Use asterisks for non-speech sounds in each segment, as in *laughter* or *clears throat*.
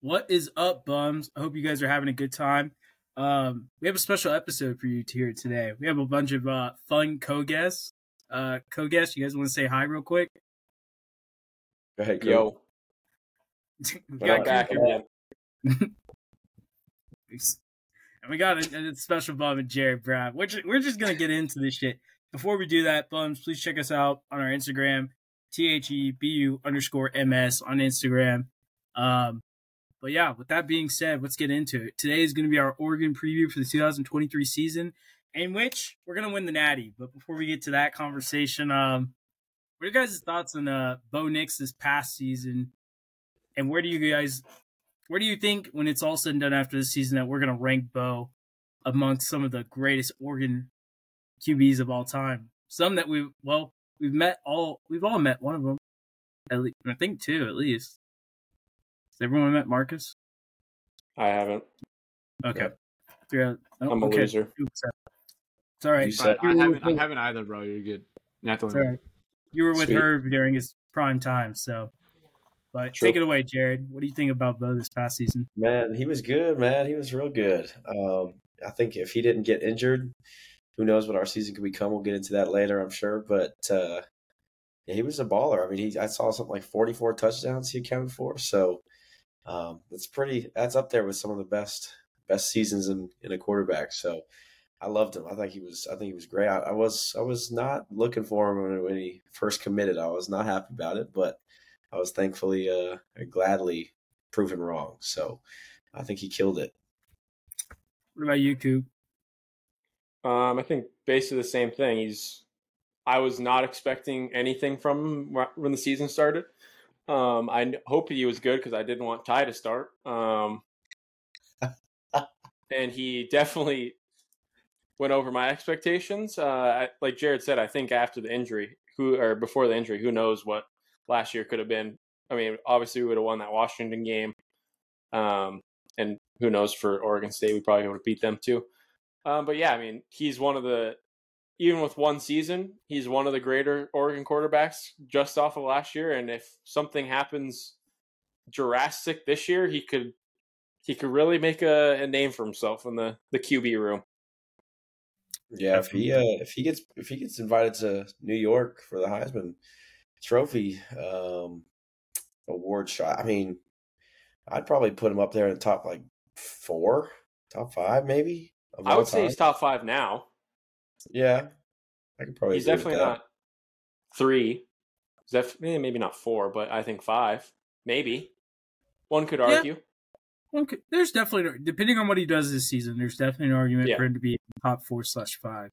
What is up, bums? I hope you guys are having a good time. Um, we have a special episode for you here today. We have a bunch of uh, fun co-guests. Uh, co-guests, you guys want to say hi real quick? Go ahead, Coop. Yo, *laughs* we got back again. *laughs* and we got a, a special bum and Jared Brown. We're just, we're just gonna get into this shit. Before we do that, bums, please check us out on our Instagram, T H E B U underscore MS on Instagram. Um, but yeah, with that being said, let's get into it. Today is going to be our Oregon preview for the 2023 season, in which we're going to win the Natty. But before we get to that conversation, um, what are you guys' thoughts on uh, Bo Nix this past season, and where do you guys, where do you think when it's all said and done after this season that we're going to rank Bo amongst some of the greatest Oregon QBs of all time? Some that we well we've met all we've all met one of them, at least I think two at least. Has everyone met Marcus? I haven't. Okay. Yeah. Oh, I'm a okay. loser. It's all right. You said- I, I haven't. I haven't either, bro. You're good. Not the It's. You were with Sweet. Herb during his prime time, so. But True. take it away, Jared. What do you think about Bo this past season? Man, he was good, man. He was real good. Um, I think if he didn't get injured, who knows what our season could become. We'll get into that later, I'm sure. But uh, yeah, he was a baller. I mean, he I saw something like 44 touchdowns he accounted for. So um, that's pretty. That's up there with some of the best best seasons in, in a quarterback. So I loved him. I think he was. I think he was great. I, I was. I was not looking for him when, when he first committed. I was not happy about it, but I was thankfully, uh, gladly proven wrong. So I think he killed it. What about you, Coop? Um, I think basically the same thing. He's. I was not expecting anything from him when the season started. Um, I hope he was good because I didn't want Ty to start. Um, *laughs* and he definitely went over my expectations. Uh, I, like Jared said, I think after the injury, who or before the injury, who knows what last year could have been. I mean, obviously we would have won that Washington game, um, and who knows for Oregon State, we probably would have beat them too. Um, but yeah, I mean, he's one of the even with one season, he's one of the greater Oregon quarterbacks just off of last year. And if something happens Jurassic this year, he could he could really make a, a name for himself in the the QB room. Yeah, if he uh, if he gets if he gets invited to New York for the Heisman Trophy um, award shot, I mean, I'd probably put him up there in the top like four, top five, maybe. I would say he's top five now. Yeah, I could probably. he's definitely that. not three. He's def- eh, maybe not four, but I think five. Maybe one could Yeah. argue. Well, c- there's definitely, depending on what he does this season, there's definitely an argument Yeah. for him to be top four slash five.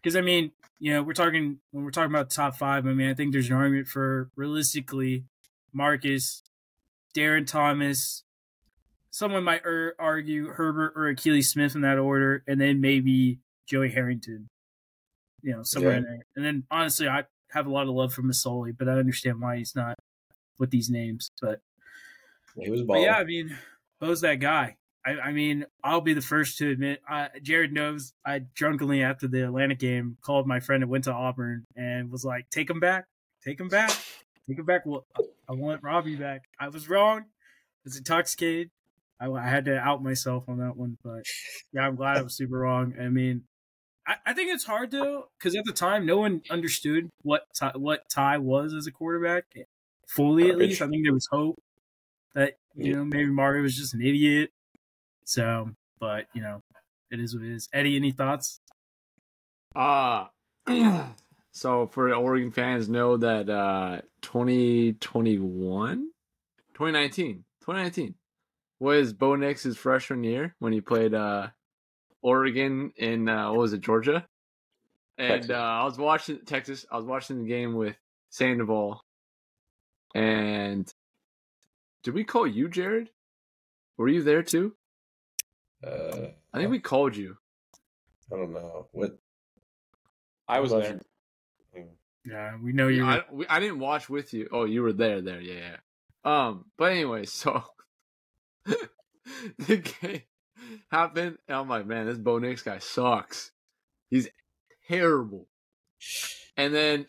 Because I mean, you know, we're talking when we're talking about top five. I mean, I think there's an argument for realistically, Marcus, Darron Thomas. Someone might er- argue Herbert or Akili Smith in that order, and then maybe Joey Harrington. You know, somewhere Yeah. in there. And then honestly, I have a lot of love for Masoli, but I understand why he's not with these names. But He was balling. yeah, I mean, Bo's that guy. I, I mean, I'll be the first to admit. I, Jared knows. I drunkenly after the Atlanta game called my friend that went to Auburn and was like, "Take him back, take him back, take him back." Well, I want Robbie back. I was wrong. I was intoxicated. I, I had to out myself on that one, but yeah, I'm glad I was super wrong. I mean, I, I think it's hard though because at the time, no one understood what Ty, what Ty was as a quarterback fully. At least I think there was hope that you Yeah. know maybe Mario was just an idiot. So, but you know, it is what it is. Eddie, any thoughts? Uh *clears throat* so for Oregon fans know that uh 2021 2019 2019 was Bo Nix's freshman year when he played uh Oregon in uh what was it Georgia? And uh I was watching Texas I was watching the game with Sandoval and did we call you Jared? Were you there too? Uh, I think we called you. I don't know what. I was there. Yeah, we know you. I, we, I didn't watch with you. Oh, you were there, there, yeah, yeah. Um, but anyway, so *laughs* the game happened, and I'm like, man, this Bo Nix guy sucks. He's terrible. And then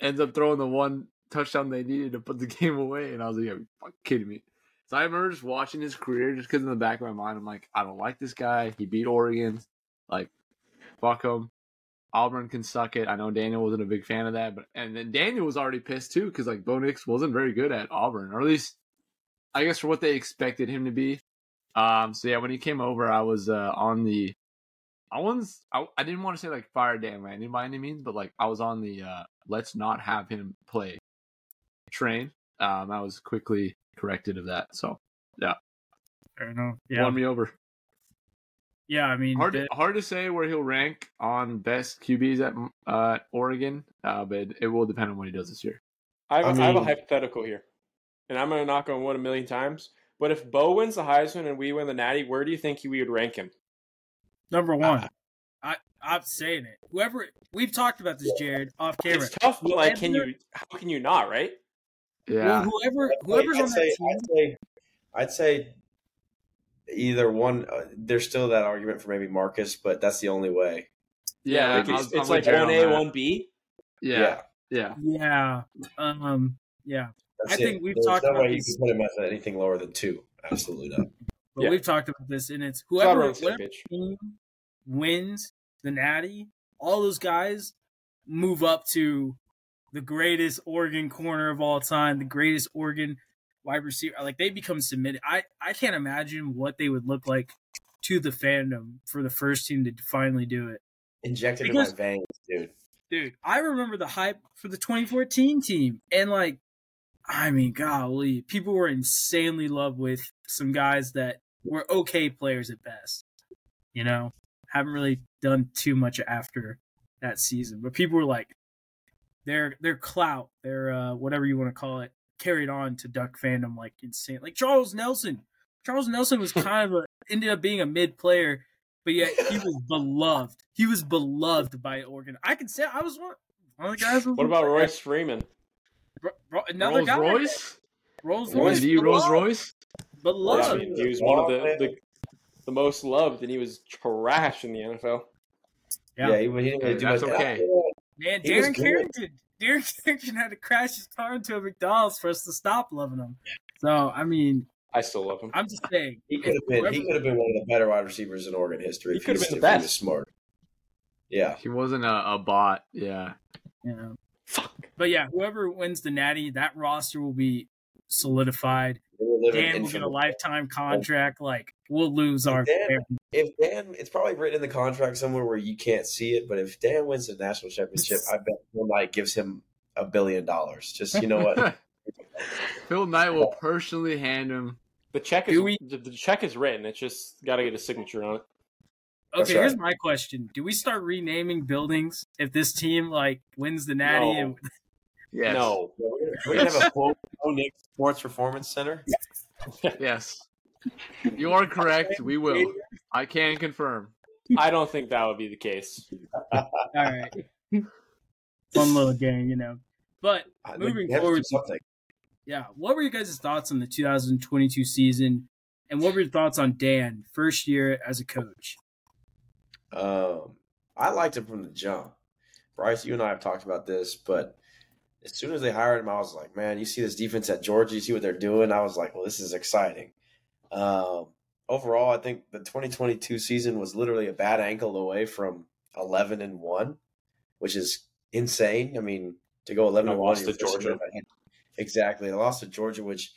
ends up throwing the one touchdown they needed to put the *laughs* game away, and I was like, yeah, you fucking kidding me. So I remember just watching his career just because in the back of my mind, I'm like, I don't like this guy. He beat Oregon. Like, fuck him. Auburn can suck it. I know Daniel wasn't a big fan of that, but and then Daniel was already pissed too because like Bo Nix wasn't very good at Auburn, or at least I guess for what they expected him to be. Um, so yeah, when he came over, I was uh, on the. I was I, I didn't want to say like fire Dan Lanning by any means, but like I was on the uh, let's not have him play train. Um, I was quickly corrected of that. So yeah, Fair enough. Yeah, won me over. yeah. I mean, Hard, the- hard to say where he'll rank on best QBs at uh, Oregon, uh, but it will depend on what he does this year. I have, I I have a hypothetical here, and I'm going to knock on wood a million times. But if Bo wins the Heisman and we win the Natty, where do you think we would rank him? number one. I I'm saying it. Whoever we've talked about this, Jared, off camera. It's tough, but like, can you? How can you not? Right? Yeah, Well, whoever whoever's I'd on say, that team. I'd say, I'd say either one. Uh, there's still that argument for maybe Marcus, but that's the only way. yeah. like I'm- it's, I'm it's like Jared one A, that. one B. Yeah, yeah. Yeah. Um. Yeah. That's I it. think we've There's talked no about way you this- can put him as anything lower than two. Absolutely not. But Yeah. we've talked about this, and it's Glad we're whoever on whatever team wins the Natty, all those guys move up to the greatest Oregon corner of all time, the greatest Oregon wide receiver. Like they become submitted. I I can't imagine what they would look like to the fandom for the first team to finally do it. Injected Because- in my veins, dude. Dude, I remember the hype for the 2014 team, and like, I mean, golly, people were insanely in love with some guys that were okay players at best. You know, haven't really done too much after that season, but people were like, their their clout, their uh, whatever you want to call it, carried on to Duck fandom like insane. Like Charles Nelson, Charles Nelson was *laughs* kind of a ended up being a mid player, but yet he was *laughs* beloved. He was beloved by Oregon. I can say I was one, one of the guys. What about Royce Freeman? Ro- Ro- another Rolls guy? Royce, Rolls Royce Royce, is he Rolls beloved, Royce? Yeah, beloved. I mean, he was one of the, the the most loved, and he was trash in the NFL. Yeah. Yeah, he, he didn't really do that's much. okay. Man, He Darren good. Carrington. Darren *laughs* Carrington had to crash his car into a McDonald's for us to stop loving him. So I mean, I still love him. I'm just saying. He could have been. He could have been one of the better wide receivers in Oregon history. He could have was- been the if he best. smart. Yeah, He wasn't a, a bot. Yeah, You know. Fuck. But yeah, whoever wins the Natty, that roster will be solidified. they were living Dan will get a lifetime contract. Like we'll lose our. Dan- If Dan, it's probably written in the contract somewhere where you can't see it. But if Dan wins the national championship, *laughs* I bet Phil Knight gives him a billion dollars. Just you know what? *laughs* Phil Knight will *laughs* personally hand him. The check is we- the, the check is written. It's just got to get a signature on it. That's Okay, here's my question: Do we start renaming buildings if this team like wins the Natty? No. And, Yes. No, We're gonna have a Bo Bo Nix Sports Performance Center. *laughs* Yes. You are correct. We will. I can confirm. I don't think that would be the case. all right, *laughs* fun little game, you know. But Moving we have to do forward- something. yeah, what were your guys' thoughts on the 2022 season, and what were your thoughts on Dan first year as a coach? Um, I liked him from the jump. Bryce, you and I have talked about this, but as soon as they hired him, I was like, man, you see this defense at Georgia, you see what they're doing. I was like, well, this is exciting. Um, overall, I think the 2022 season was literally a bad ankle away from 11 and one, which is insane. I mean, to go 11 And one, to Georgia. exactly, a loss to Georgia, which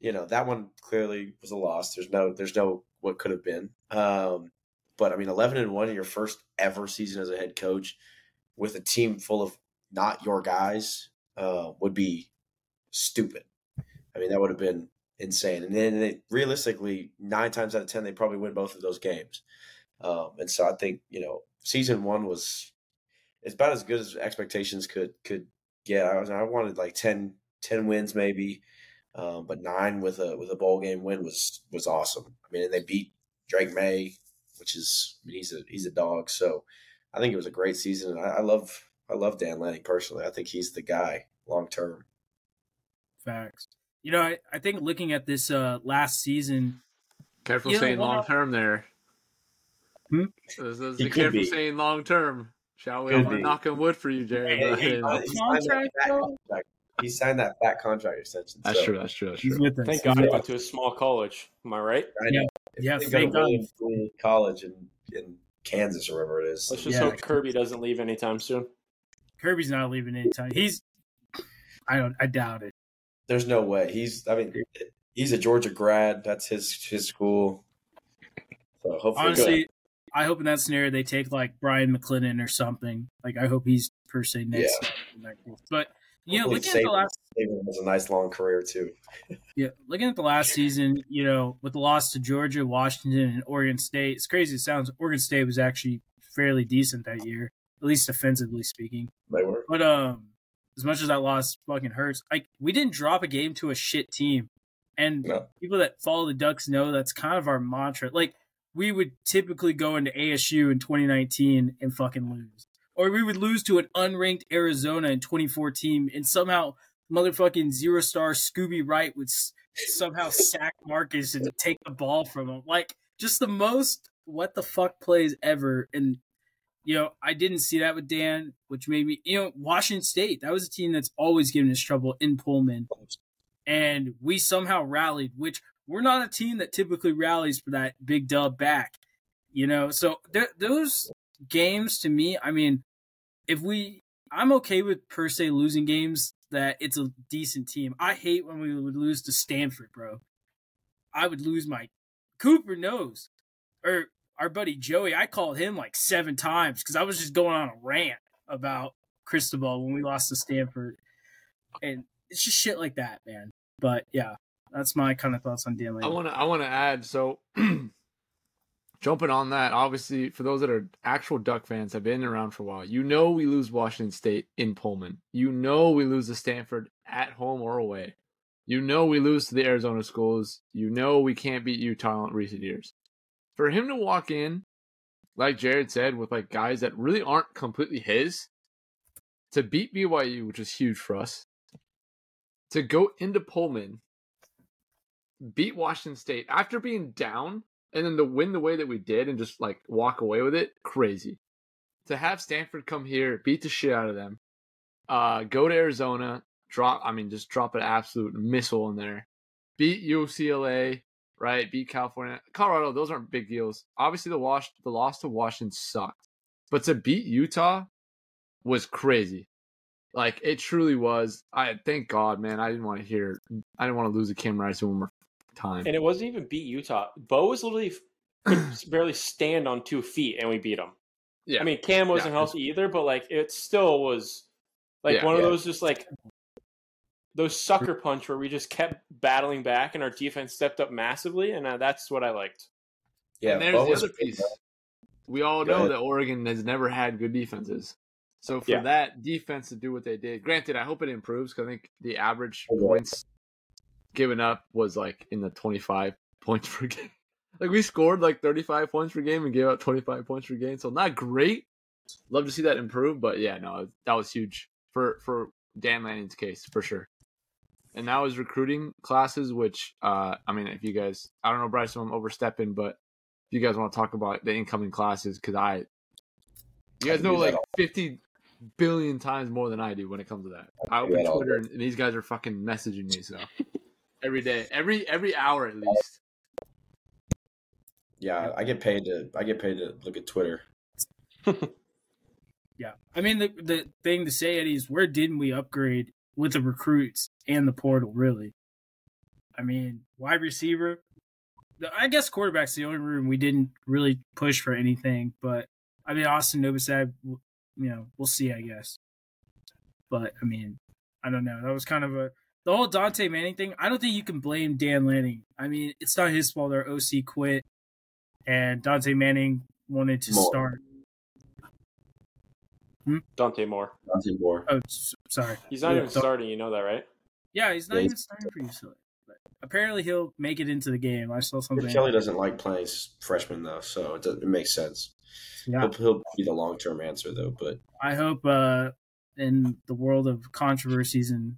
you know that one clearly was a loss. There's no, there's no what could have been. Um, but I mean, 11 and one in your first ever season as a head coach with a team full of not your guys uh, would be stupid. I mean, that would have been insane. And then they, realistically, nine times out of 10, they probably win both of those games. Um, and so I think, you know, season one was it's about as good as expectations could could get. I was I wanted like 10, 10 wins maybe. Um, but nine with a with a bowl game win was was awesome. I mean, and they beat Drake Maye, which is I mean, he's a he's a dog. So I think it was a great season. I, I love I love Dan Lanning personally. I think he's the guy long term. Facts. You know, I, I think looking at this uh, last season, Careful saying long term there. Hmm? This is He be could careful be. saying long term. Shall we? Could I'm gonna be. knock on wood for you, Jared. Hey, hey, He's signed that contract, back contract. he signed that fat contract extension. That's so, true. That's true. That's He's true. with. Thank God he with went to a small college. Am I right? I know. If Yeah, thank God. College in, in Kansas or wherever it is. Let's just Yeah. hope Kirby doesn't leave anytime soon. Kirby's not leaving anytime. He's. I don't. I doubt it. There's no way. He's. I mean, he's a Georgia grad. That's his his school. So hopefully, Honestly, I hope in that scenario they take like Bryan McClendon or something. Like I hope he's per se next. group. But you know, looking at the last Saban has a nice long career too. *laughs* yeah, looking at the last season, you know, with the loss to Georgia, Washington, and Oregon State, it's crazy. It sounds Oregon State was actually fairly decent that year, at least offensively speaking. They were. But um, as much as that loss fucking hurts, like we didn't drop a game to a shit team, and No. people that follow the Ducks know that's kind of our mantra. Like we would typically go into ASU in 2019 and fucking lose, or we would lose to an unranked Arizona in 2014, and somehow motherfucking zero star Scooby Wright would s- somehow sack Marcus and take the ball from him. Like just the most what the fuck plays ever, and you know, I didn't see that with Dan, which made me, you know, Washington State, that was a team that's always given us trouble in Pullman. And we somehow rallied, which we're not a team that typically rallies for that big dub back, you know? So there, those games to me, I mean, if we, I'm okay with per se losing games that it's a decent team. I hate when we would lose to Stanford, bro. I would lose my Cooper knows. Or our buddy Joey, I called him like seven times because I was just going on a rant about Cristobal when we lost to Stanford. And it's just shit like that, man. But yeah, that's my kind of thoughts on Dan I want to I want to add so *clears throat* jumping on that obviously for those that are actual duck fans have been around for a while you know we lose washington state in pullman. You know we lose to stanford at home or away. You know we lose to the arizona schools. You know we can't beat utah in recent years for him to walk in like jared said with like guys that really aren't completely his to beat byu which is huge for us to go into pullman beat Washington State after being down and then to win the way that we did and just like walk away with it, crazy. To have Stanford come here, beat the shit out of them, uh, go to Arizona, drop, I mean, just drop an absolute missile in there, beat UCLA, right? Beat California, Colorado. Those aren't big deals. Obviously, the wash, the loss to Washington sucked, but to beat Utah was crazy. Like it truly was. I thank God, man. I didn't want to hear. I didn't want to lose a Cam Rice one more time. And it wasn't even beat Utah. Bo was literally *clears throat* could barely stand on two feet, and we beat him. yeah, I mean, Cam wasn't Yeah. healthy either, but like it still was like Yeah. one of Yeah. those just like those sucker punch where we just kept battling back and our defense stepped up massively, and uh, that's what I liked. Yeah, and there's Bo the other piece. We all know ahead. that Oregon has never had good defenses. So for Yeah. that defense to do what they did, granted, I hope it improves because I think the average Okay. points given up was like in the 25 *laughs* points per game. Like we scored like 35 points per game and gave out 25 points per game, so not great. Love to see that improve, but yeah, no, that was huge for for Dan Lanning's case for sure. And now his recruiting classes, which uh, I mean, if you guys, I don't know, Bryce, I'm overstepping, but if you guys want to talk about the incoming classes, because I, you guys I know like 50 billion times more than I do when it comes to that. I do open that all Twitter and these guys are fucking messaging me so *laughs* every day, every every hour at least. Yeah, I get paid to I get paid to look at Twitter. *laughs* Yeah. I mean, the, the thing to say, Eddie, is where didn't we upgrade with the recruits and the portal, really? I mean, wide receiver. I guess quarterback's the only room we didn't really push for anything, but I mean, Austin Novosad, you know, we'll see, I guess. But I mean, I don't know. That was kind of a the whole Dante Manning thing. I don't think you can blame Dan Lanning. I mean, it's not his fault. Our OC quit, and Dante Manning wanted to More. start. Dante Moore. Dante Moore. Oh, sorry. He's not Yeah, even so- starting. You know that, right? Yeah, he's not Yeah, even he's- starting for UCLA. But apparently, he'll make it into the game. I saw something. Kelly doesn't like playing s- freshmen though, so it, does, it makes sense. Yeah, He'll, he'll be the long term answer though, but I hope uh, in the world of controversies and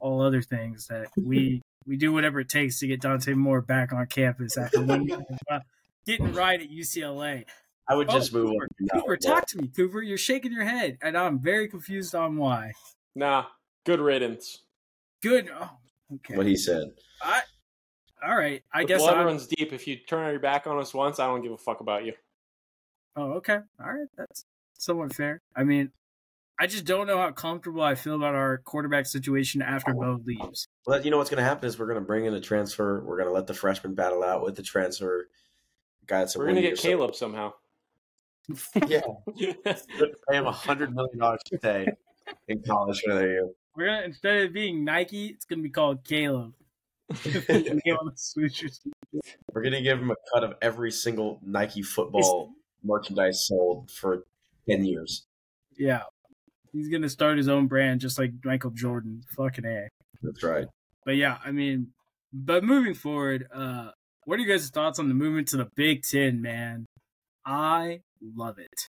all other things that we *laughs* we do whatever it takes to get Dante Moore back on campus after one uh, getting right at UCLA. I would Oh, just move Cooper, on. Cooper, one. talk to me, Cooper. You're shaking your head, and I'm very confused on why. Nah. Good riddance. good. Oh, okay. What he said. I, all right. I The guess blood I. runs deep. If you turn your back on us once, I don't give a fuck about you. Oh, okay. All right. That's somewhat fair. I mean, I just don't know how comfortable I feel about our quarterback situation after Bo leaves. Well, you know what's going to happen is we're going to bring in a transfer. We're going to let the freshman battle out with the transfer. Guy that's a We're gonna one-year get so- Caleb somehow. Yeah, *laughs* pay him a hundred million dollars to stay in college for another year. We're gonna instead of being Nike, it's gonna be called Caleb. Name on the swooshers. *laughs* We're going to give him a cut of every single Nike football merchandise sold for ten years. Yeah, he's gonna start his own brand just like Michael Jordan. Fucking a. That's right. But yeah, I mean, but moving forward, uh, what are you guys' thoughts on the movement to the Big Ten, man? I love it.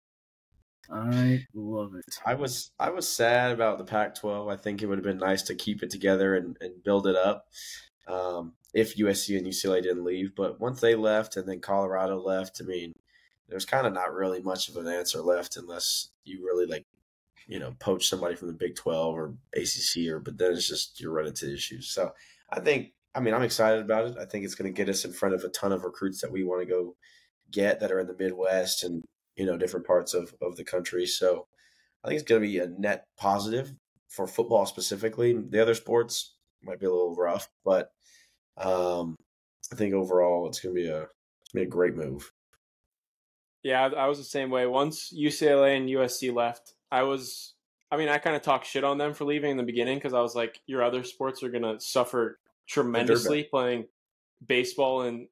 I love it. I was I was sad about the Pac-12. I think it would have been nice to keep it together and, and build it up um, if USC and UCLA didn't leave. But once they left and then Colorado left, I mean, there's kind of not really much of an answer left unless you really like, you know, poach somebody from the Big 12 or ACC or. But then it's just you're run into issues. So I think I mean I'm excited about it. I think it's going to get us in front of a ton of recruits that we want to go get that are in the Midwest and you know different parts of of the country. So I think it's going to be a net positive for football specifically. The other sports might be a little rough, but um, I think overall it's going to be a it's going to be a great move. Yeah, I was the same way. Once UCLA and USC left, I was. I mean, I kind of talked shit on them for leaving in the beginning because I was like, your other sports are gonna suffer tremendously playing baseball and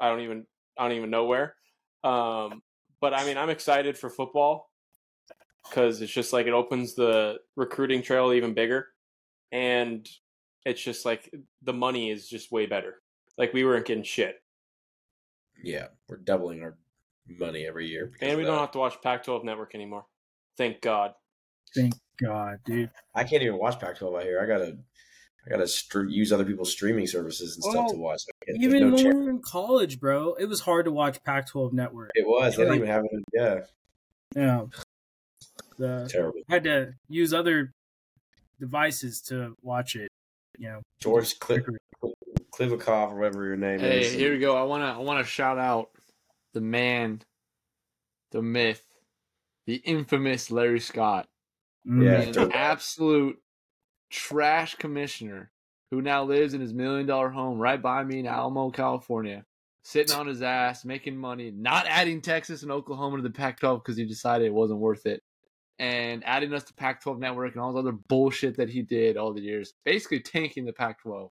I don't even I don't even know where. Um, but I mean, I'm excited for football because it's just like it opens the recruiting trail even bigger, and it's just like the money is just way better. Like we weren't getting shit, Yeah, we're doubling our money every year, and we don't have to watch Pac-12 Network anymore. Thank God. Thank God, dude. I can't even watch Pac-12 out here. I gotta I gotta str- use other people's streaming services and stuff Well, to watch. I can't- Even no when chance. we were in college, bro, it was hard to watch Pac-12 Network. It was. They didn't even have it. Yeah, Yeah, the terrible. had to use other devices to watch it. You know, George Cli- Kliavkoff or whatever your name Hey, is. Hey, here we go. I wanna I wanna shout out the man, the myth, the infamous Larry Scott, Mm. Yeah, an absolute trash commissioner who now lives in his million dollar home right by me in Alamo, California, sitting on his ass, making money, not adding Texas and Oklahoma to the Pac 12 because he decided it wasn't worth it, and adding us to Pac 12 network and all this other bullshit that he did all the years, basically tanking the Pac 12.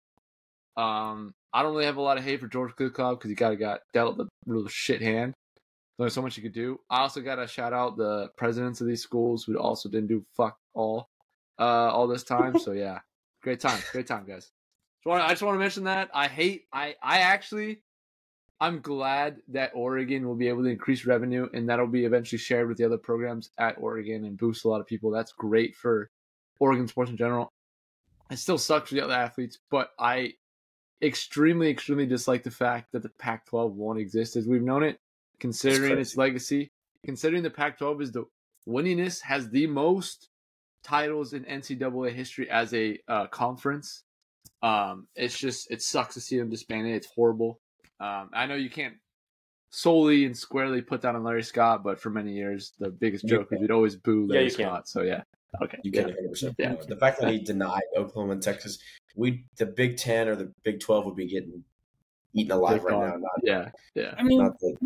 Um, I don't really have a lot of hate for George Kliavkoff because he of got dealt the real shit hand. There's so much you could do. I also got to shout out the presidents of these schools who also didn't do fuck all uh, all this time. *laughs* So yeah, great time, great time, guys. So I just want to mention that I hate. I I actually, I'm glad that Oregon will be able to increase revenue and that'll be eventually shared with the other programs at Oregon and boost a lot of people. That's great for Oregon sports in general. It still sucks for the other athletes, but I extremely, extremely dislike the fact that the Pac-12 won't exist as we've known it, considering its legacy. Considering the Pac-12 is the winningest, has the most titles in NCAA history as a uh, conference. Um, it's just it sucks to see them disbanded. It's horrible. Um, I know you can't solely and squarely put that on Larry Scott, but for many years the biggest joke is we'd always boo Yeah, Larry can. Scott. So yeah, okay, You can 100. percent Yeah. The fact that he denied Oklahoma and Texas, we the Big Ten or the Big Twelve would be getting eaten alive Big right time. now. Not, yeah, yeah. I mean, not the.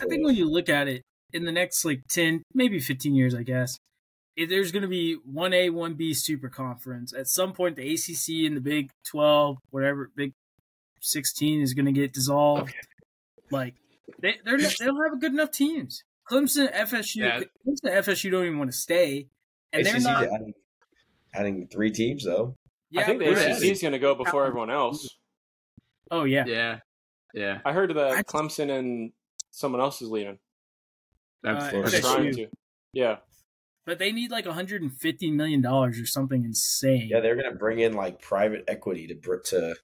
I think when you look at it in the next like 10, maybe 15 years, I guess, if there's going to be 1A, 1B super conference. At some point, the ACC and the Big 12, whatever, Big 16 is going to get dissolved. Like, they, they're not, they don't have good enough teams. Clemson, FSU, Yeah. Clemson, FSU don't even want to stay. And they're not. adding, adding three teams though. Yeah, I think the ACC is going to go before everyone else. Oh, yeah. Yeah, yeah. I heard that I- Clemson and someone else is leaving. Uh, trying to. Yeah. But they need like 150 million dollars or something insane. Yeah, they're gonna bring in like private equity to br- to.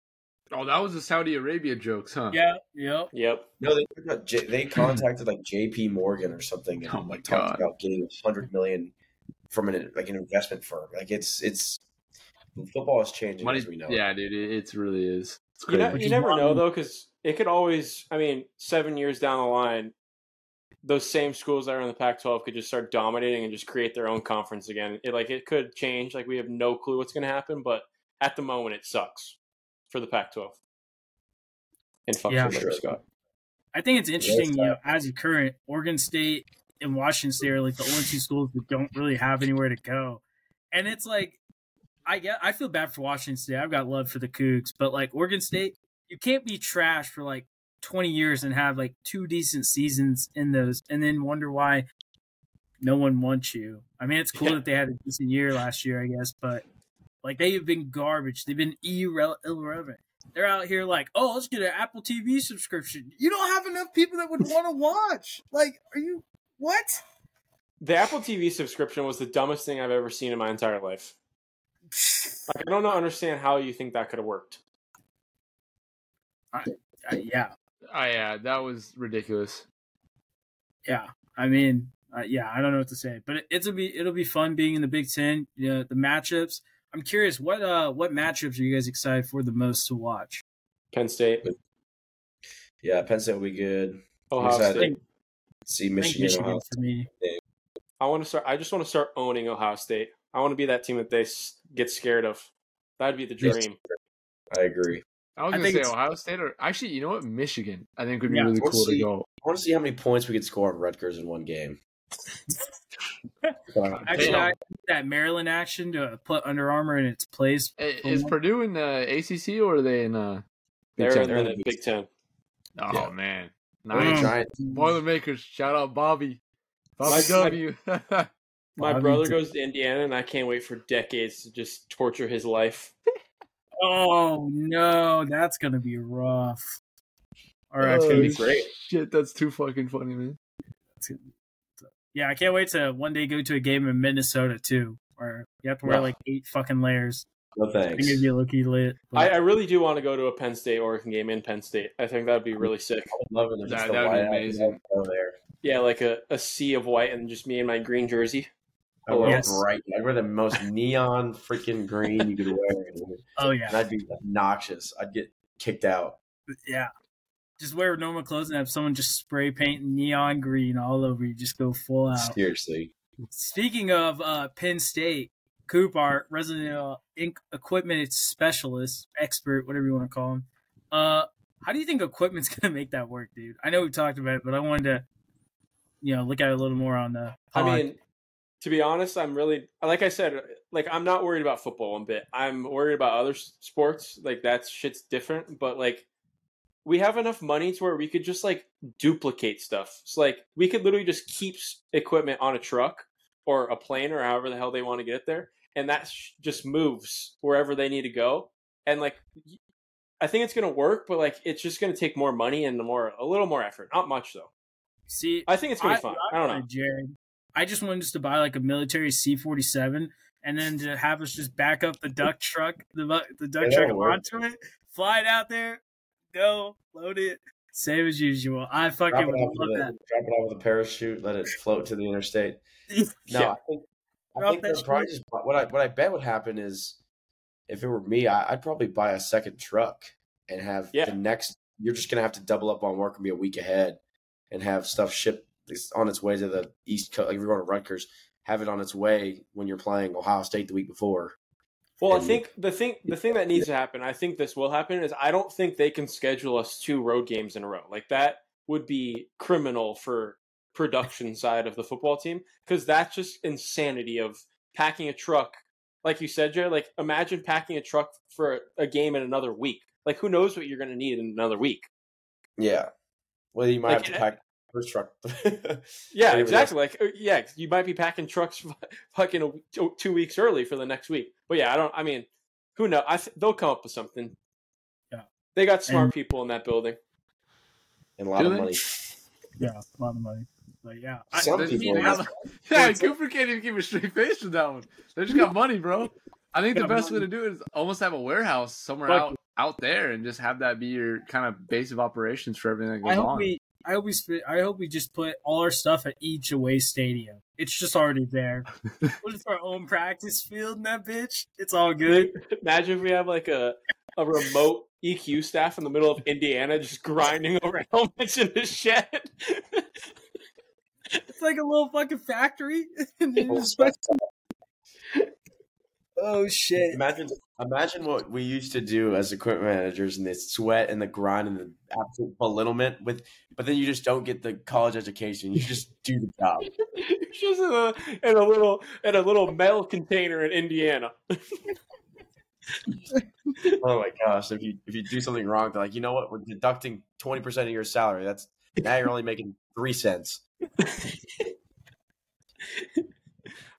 Oh, that was the Saudi Arabia jokes, huh? yeah, yep. Yep. No, they they contacted like J.P. Morgan or something and Oh my like talked God. about getting hundred million from an like an investment firm. Like it's it's Football is changing Money, as we know. it. yeah, dude, it, it's really is. It's You, know, you never why- know though, because it could always. I mean, seven years down the line, those same schools that are in the Pac-12 could just start dominating and just create their own conference again. It like it could change. Like we have no clue what's going to happen, but at the moment, it sucks for the Pac-12. And fuck Yeah. yeah, Sure. Scott. I think it's interesting, you uh, know, as a current Oregon State and Washington State are like the only two schools that don't really have anywhere to go. And it's like I get I feel bad for Washington State. I've got love for the Cougs, but like Oregon State, you can't be trash for like 20 years and have like two decent seasons in those and then wonder why no one wants you. I mean, it's cool Yeah. that they had a decent year last year, I guess, but like they have been garbage. They've been irre- irrelevant. They're out here like, oh, let's get an Apple TV subscription. You don't have enough people that would want to watch. Like, are you what? The Apple TV subscription was the dumbest thing I've ever seen in my entire life. Like I don't know, understand how you think that could have worked. Uh, yeah, Oh yeah, that was ridiculous. yeah. I mean, uh, yeah. I don't know what to say, but it, it'll be it'll be fun being in the Big Ten. You know, the matchups. I'm curious what uh what matchups are you guys excited for the most to watch? Penn State, Yeah, Penn State will be good. Ohio excited. State. See Michigan. Michigan Ohio for me. I want to start. I just want to start owning Ohio State. I want to be that team that they get scared of. That'd be the dream. I agree. I was I gonna say it's- Ohio State or actually, you know what, Michigan. I think would be Yeah, really we'll cool to go. I want to see how many points we could score on Rutgers in one game. Uh, *laughs* Actually, I need that Maryland action to put Under Armour in its place. I- Is Purdue in the ACC or are they in uh? They're Ten. in They're the in the Big Ten. Oh Yeah. man, nice. giant. Boilermakers, shout out Bobby. Bobby My- W. *laughs* My Bobby brother T- goes to Indiana, and I can't wait for decades to just torture his life. Oh no, that's gonna be rough. All right, it's gonna be Oh, great. Shit, that's too fucking funny, man. Yeah, I can't wait to one day go to a game in Minnesota too, where you have to wear No. like eight fucking layers. No I thanks. think it'd be lucky lit. but- I, I really do want to go to a Penn State Oregon game in Penn State. I think that'd be really sick. I would love it. That- that would be amazing. Go there. Yeah, like a, a sea of white and just me in my green jersey. I would Yes. bright. I'd wear the most neon freaking green you could wear, oh and yeah, I'd be obnoxious. I'd get kicked out. yeah. Just wear normal clothes and have someone just spray paint neon green all over you. Just go full out. Seriously. Speaking of uh, Penn State, Coop, our resident uh, ink equipment specialist, expert, whatever you want to call him. Uh, how do you think equipment's *laughs* gonna make that work, dude? I know we talked about it, but I wanted to, you know, look at it a little more on the. I mean, to be honest, I'm really like I said, like I'm not worried about football one bit. I'm worried about other sports. Like that shit's different, but like we have enough money to where we could just like duplicate stuff. So like we could literally just keep equipment on a truck or a plane or however the hell they want to get it there, and that sh- just moves wherever they need to go. And like I think it's gonna work, but like it's just gonna take more money and more a little more effort. Not much though. see, I think it's gonna be fun. I don't know. Jared. I just wanted us to buy like a military C forty seven, and then to have us just back up the duck *laughs* truck, the the duck Yeah, truck onto it, fly it out there, go load it, same as usual. I fucking Drop it, would off love with that. drop it off with a parachute. Let it float to the interstate. *laughs* No, Yeah. I think, I think probably just, what I what I bet would happen is if it were me, I, I'd probably buy a second truck and have Yeah. the next. You're just gonna have to double up on work and be a week ahead, and have stuff shipped on its way to the east coast. Like if you're going to Rutgers, have it on its way when you're playing Ohio State the week before. Well, I think the thing the thing that needs to happen, I think this will happen, is I don't think they can schedule us two road games in a row. Like that would be criminal for production *laughs* side of the football team because that's just insanity of packing a truck. Like you said, Jared, like imagine packing a truck for a game in another week. Like who knows what you're going to need in another week? Yeah. Well, you might Like, have to eh, pack first truck. *laughs* Yeah, exactly. Like, uh, yeah, you might be packing trucks *laughs* fucking a, w- two- two weeks early for the next week. But yeah, I don't. I mean, who knows? I th- they'll come up with something. Yeah. they got smart And- people in that building. and a lot Do of they? money. Yeah, a lot of money. But yeah, Some Doesn't people- mean how- *laughs* yeah, Cooper can't even keep a straight face with that one. They just got money, bro. I think the Got best way to do it is almost have a warehouse somewhere Fuck out out there and just have that be your kind of base of operations for everything that I goes hope on. we. I hope we. sp- I hope we just put all our stuff at each away stadium. It's just already there. *laughs* What is our own practice field in that bitch? It's all good. *laughs* Imagine if we have like a a remote EQ staff in the middle of Indiana just grinding over *laughs* helmets in the shed. It's like a little fucking factory. And you just- oh shit! Imagine, imagine what we used to do as equipment managers, and the sweat and the grind and the absolute belittlement. With, but then you just don't get the college education. You just do the job. *laughs* Just in a, in a little in a little metal container in Indiana. *laughs* Oh my gosh! If you if you do something wrong, they're like, you know what? We're deducting twenty percent of your salary. That's now you're only making three cents. *laughs*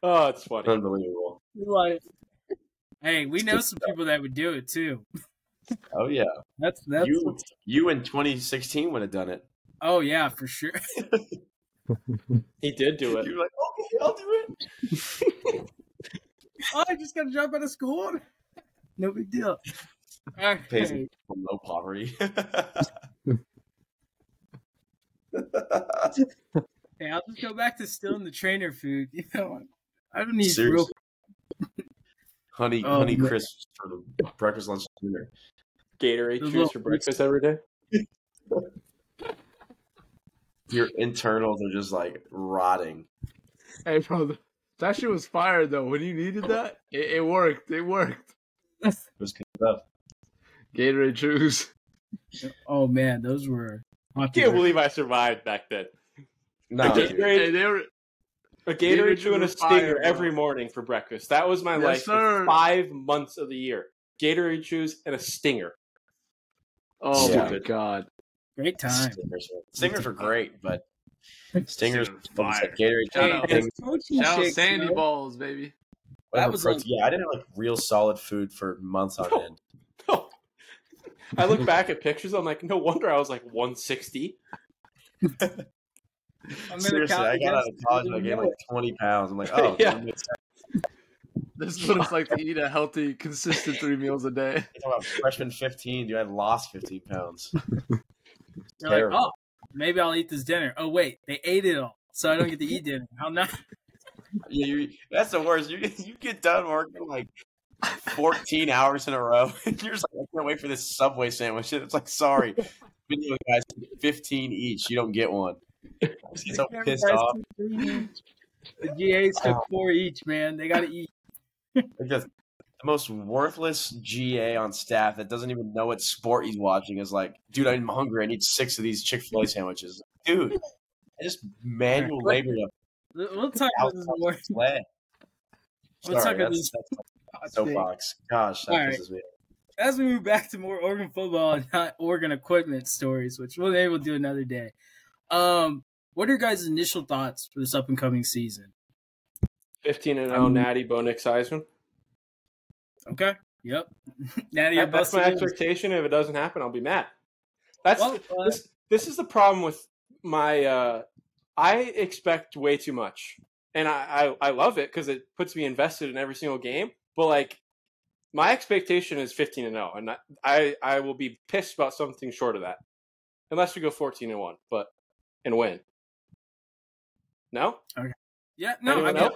Oh, it's funny. Unbelievable. Like, hey, we know some people that would do it too. Oh yeah, That's that's. you you in 2016 would have done it. oh yeah, for sure. *laughs* He did do it. You're like, okay, I'll do it. *laughs* oh, I just got to drop out of school. No big deal. Pays Okay. from low poverty. *laughs* Hey, I'll just go back to stealing the trainer food. You know, I don't need real. Seriously. honey, Oh, honey man. crisps for the breakfast, lunch, and dinner. Gatorade chews for breakfast every day. *laughs* Your internals are just like rotting. Hey, bro, that shit was fire though. When you needed that, it, it worked. It worked. *laughs* It was good stuff. Gatorade chews. Oh man, those were. I can't believe I survived back then. No, Okay. dude. Gatorade- they were. A Gatorade Gatorade and a was fire, stinger bro. every morning for breakfast. That was my Yes, life sir. for five months of the year. Gatorade chews and a stinger. Oh Yeah. my god. Great time. Stingers, were- stingers were great, but stingers Stingers was what was fire. that, Gatorade. Shout Hey, out. it's Shout out shakes, Sandy bro. balls, baby. whatever was protein- yeah, I didn't have like real solid food for months on No. end. I look back at pictures. I'm like, no wonder I was like 160. *laughs* I'm Seriously, I got out of college and I gained like 20 pounds. I'm like, *laughs* oh, Yeah. yeah. *laughs* This is what it's like to eat a healthy, consistent three meals a day. about freshman 15, dude. I lost 15 pounds. *laughs* You're like, oh, maybe I'll eat this dinner. Oh wait, they ate it all, so I don't get to eat dinner. How not? Yeah, you, that's the worst. You you get done working like 14 hours in a row, and you're just like, I can't wait for this Subway sandwich. And it's like, sorry, video guys, 15 each. You don't get one. I just get so pissed off. The GAs took four each, man. They got to eat. Because the most worthless GA on staff that doesn't even know what sport he's watching is like, dude, I'm hungry. I need six of these Chick fil A sandwiches. Dude, I just manual labor to We'll talk about this more. sled. *laughs* We'll Sorry, talk about that's, this that's *laughs* soapbox. Gosh, that All right. pisses me as we move back to more Oregon football and not Oregon equipment stories, which we'll maybe we'll do another day. Um, what are your guys' initial thoughts for this up and coming season? 15 and 0 Um, Natty Bo Nix Heisman. Okay. Yep. *laughs* Natty, That- that's my expectation. If it doesn't happen, I'll be mad. That's Well, uh, this. This is the problem with my. Uh, I expect way too much, and I I, I love it because it puts me invested in every single game. But like, my expectation is 15 and 0, and I- I I will be pissed about something short of that, unless we go 14 and one, but and win. No. yeah, no, *laughs* I mean,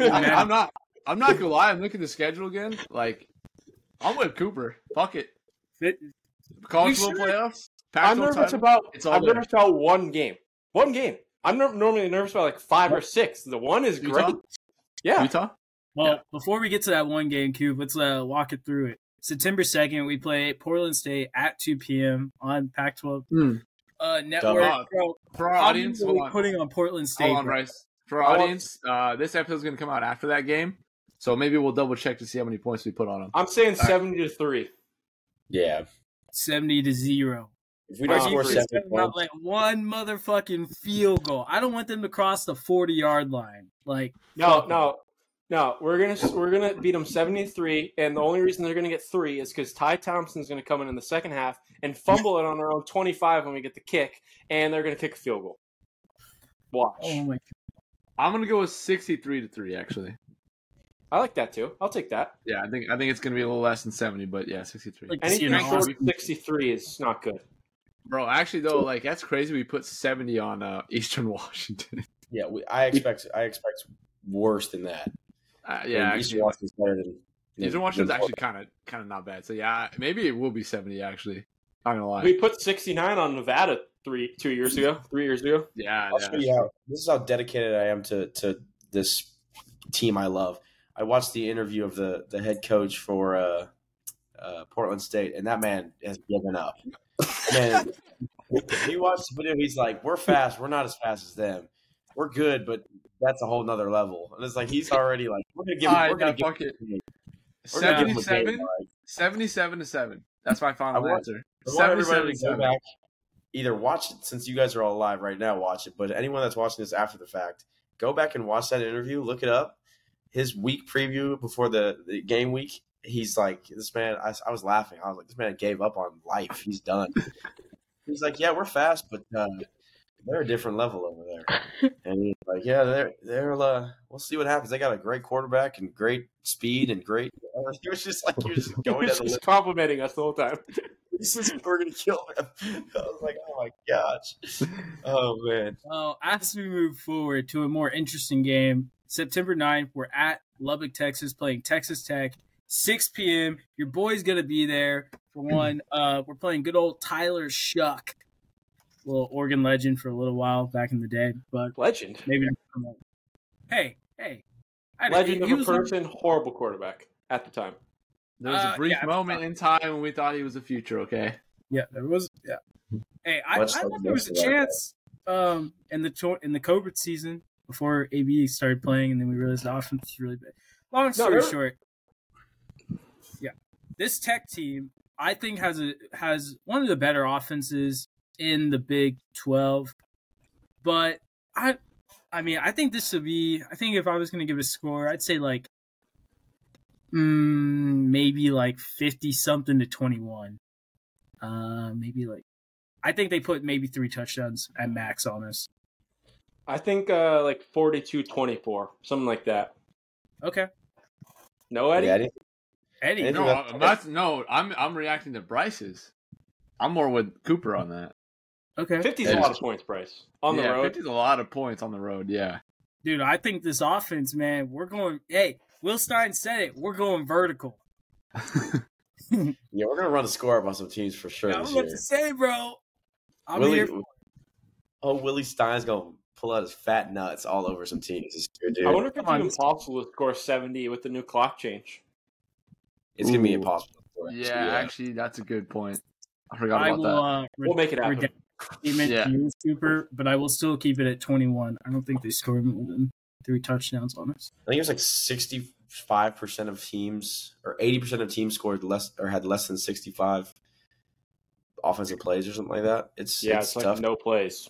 I, I, I'm not. I'm not gonna lie. I'm looking at the schedule again. Like, I'm with Cooper. Fuck it. it, College We football should. playoffs. I'm nervous title. about. It's all I'm there. nervous about one game. One game. I'm nor- normally nervous about like five or six. The one is Utah? great. Yeah. Utah. well, before we get to that one game, Cube, let's uh, walk it through it. September 2nd, we play Portland State at 2 p.m. on Pac 12 Hmm. Uh, network. Uh, Bro, For our audience, hold on. putting on Portland State? Hold on. Bryce. For our audience, uh, this episode is gonna come out after that game, so maybe we'll double check to see how many points we put on them. I'm saying seventy to three. Yeah. 70 to 0. If we don't score seven points, like one motherfucking field goal. I don't want them to cross the 40 yard line. Like, No, no, no. We're gonna we're gonna beat them seventy three, and the only reason they're gonna get three is because Ty Thompson's gonna come in in the second half and fumble it on their own twenty five when we get the kick, and they're gonna kick a field goal. Watch. Oh my I'm gonna go with 63 to three. Actually, I like that too. I'll take that. Yeah, I think I think it's gonna be a little less than seventy, but yeah, sixty three. Like, Anything you know, short of 63 is not good. Bro, actually though, like that's crazy. We put seventy on uh, *laughs* Eastern Washington. Yeah, we, I expect I expect worse than that. Uh, I mean, yeah, Eastern actually, Washington's better than Eastern Washington's than actually kind of kind of not bad. So yeah, maybe it will be seventy. Actually, not gonna lie. We put 69 on Nevada three, two years ago, three years ago. yeah, I'll yeah. show you how. This is how dedicated I am to to this team I love. I watched the interview of the the head coach for uh, uh, Portland State, and that man has given up. Man, he watched the video. He's like, "We're fast. We're not as fast as them. We're good, but that's a whole nother level." And it's like he's already like, "We're gonna give. All him, we're gonna give, fuck it. him- we're gonna give him a game, 77, like, 77 to seven. That's my final I want- answer. I want everybody 77 to to go back, either watch it since you guys are all live right now, watch it. But anyone that's watching this after the fact, go back and watch that interview. Look it up. His week preview before the, the game week, he's like, "This man." I, I was laughing. I was like, "This man gave up on life. He's done." *laughs* he's like, "Yeah, we're fast, but uh, they're a different level over there." *laughs* And he's like, "Yeah, they're they're. Uh, we'll see what happens. They got a great quarterback and great speed and great." *laughs* It was just like you're just going He's to the just complimenting us the whole time. *laughs* this is we're gonna kill them. I was like, oh my gosh, oh man. Well, as we move forward to a more interesting game, September 9th, we're at Lubbock, Texas, playing Texas Tech. 6 p.m. Your boy's gonna be there for *clears throat* one. Uh, we're playing good old Tyler Shough, little Oregon legend for a little while back in the day, but Legend. maybe. not. Hey, hey, I- Legend he of a was on- person, horrible quarterback at the time. There was Uh, a brief yeah, moment in time when we thought he was the future. Okay. Yeah, there was. Yeah. Hey, I, I thought there was a most of our chance um, in the to- in the COVID season before AB started playing, and then we realized the offense was really bad. Long story there- short, yeah, this Tech team I think has a has one of the better offenses in the Big Twelve, but I. I mean, I think this would be. I think if I was going to give a score, I'd say like, mm, maybe like fifty something to twenty one. Uh, maybe like, I think they put maybe three touchdowns at max on us. I think uh, like 42 24, something like that. Okay, No, Eddie? Yeah, I didn't- Eddie. No, about- I'm not. No, I'm I'm reacting to Bryce's. I'm more with Cooper on that. Okay, 50 is a Yeah. lot of points, Bryce. On the yeah, road. 50's a lot of points on the road. Yeah. dude, I think this offense, man, we're going. Hey, Will Stein said it. We're going vertical. *laughs* yeah, we're gonna run a score up on some teams for sure I was about to say, bro. I'm Willie, here. oh, Willie Stein's gonna pull out his fat nuts all over some teams this year, dude. I wonder if it's Come on, even possible to score 70 with the new clock change. it's gonna be impossible. for us, Yeah, actually, that's a good point. I forgot I about will. that. Uh, We'll make it happen. redact statement Yeah. to you, Super, but I will still keep it at 21. I don't think they scored more than three touchdowns on us. I think it was like sixty-five percent of teams or eighty percent of teams scored less or had less than sixty-five offensive plays or something like that. It's Yeah, it's, it's, like no plays.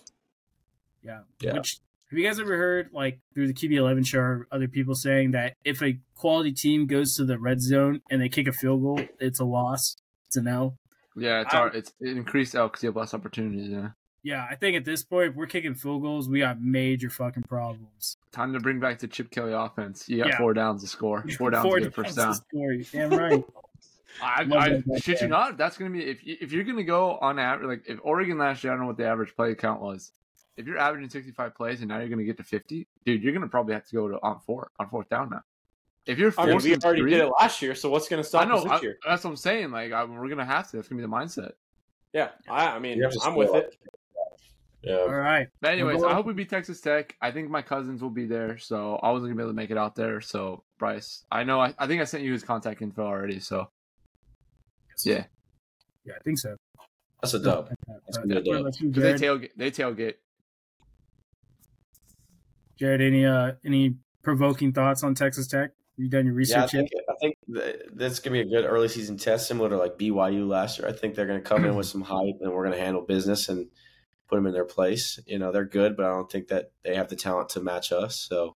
Yeah. Yeah. Which have you guys ever heard like through the QB11 show or other people saying that if a quality team goes to the red zone and they kick a field goal, it's a loss. It's an L. Yeah, it's I- our, it's it increased out because you have less opportunities. Yeah. Yeah, I think at this point, if we're kicking field goals, we got major fucking problems. Time to bring back the Chip Kelly offense. You got Yeah. four downs to score. *laughs* Four downs to get first down. downs to score. You're Damn right. *laughs* I, Love I shit you not. That's gonna be if if you're gonna go on average. Like if Oregon last year, I don't know what the average play count was. If you're averaging 65 plays and now you're gonna get to 50, dude, you're gonna probably have to go to on four on fourth down now. If you're I mean, we already three, did it last year, so what's going to I stop know. us this I, year? that's what I'm saying. Like I, we're gonna have to. That's gonna be the mindset. Yeah, I, I mean, You have to I'm with score. it. Yeah. All right. But anyways, I hope we beat Texas Tech. I think my cousins will be there, so I wasn't gonna be able to make it out there. So Bryce, I know. I, I think I sent you his contact info already. So yeah, Yeah, I think so. That's a dub. That's gonna a dub. Let's move 'Cause they Jared. tailgate. They tailgate. Jared, any uh any provoking thoughts on Texas Tech? You done your Yeah, I research yet? think I think th- that's gonna be a good early season test, similar to like BYU last year. I think they're gonna come in with *clears throat* some hype, and we're gonna handle business and put them in their place. You know, they're good, but I don't think that they have the talent to match us. So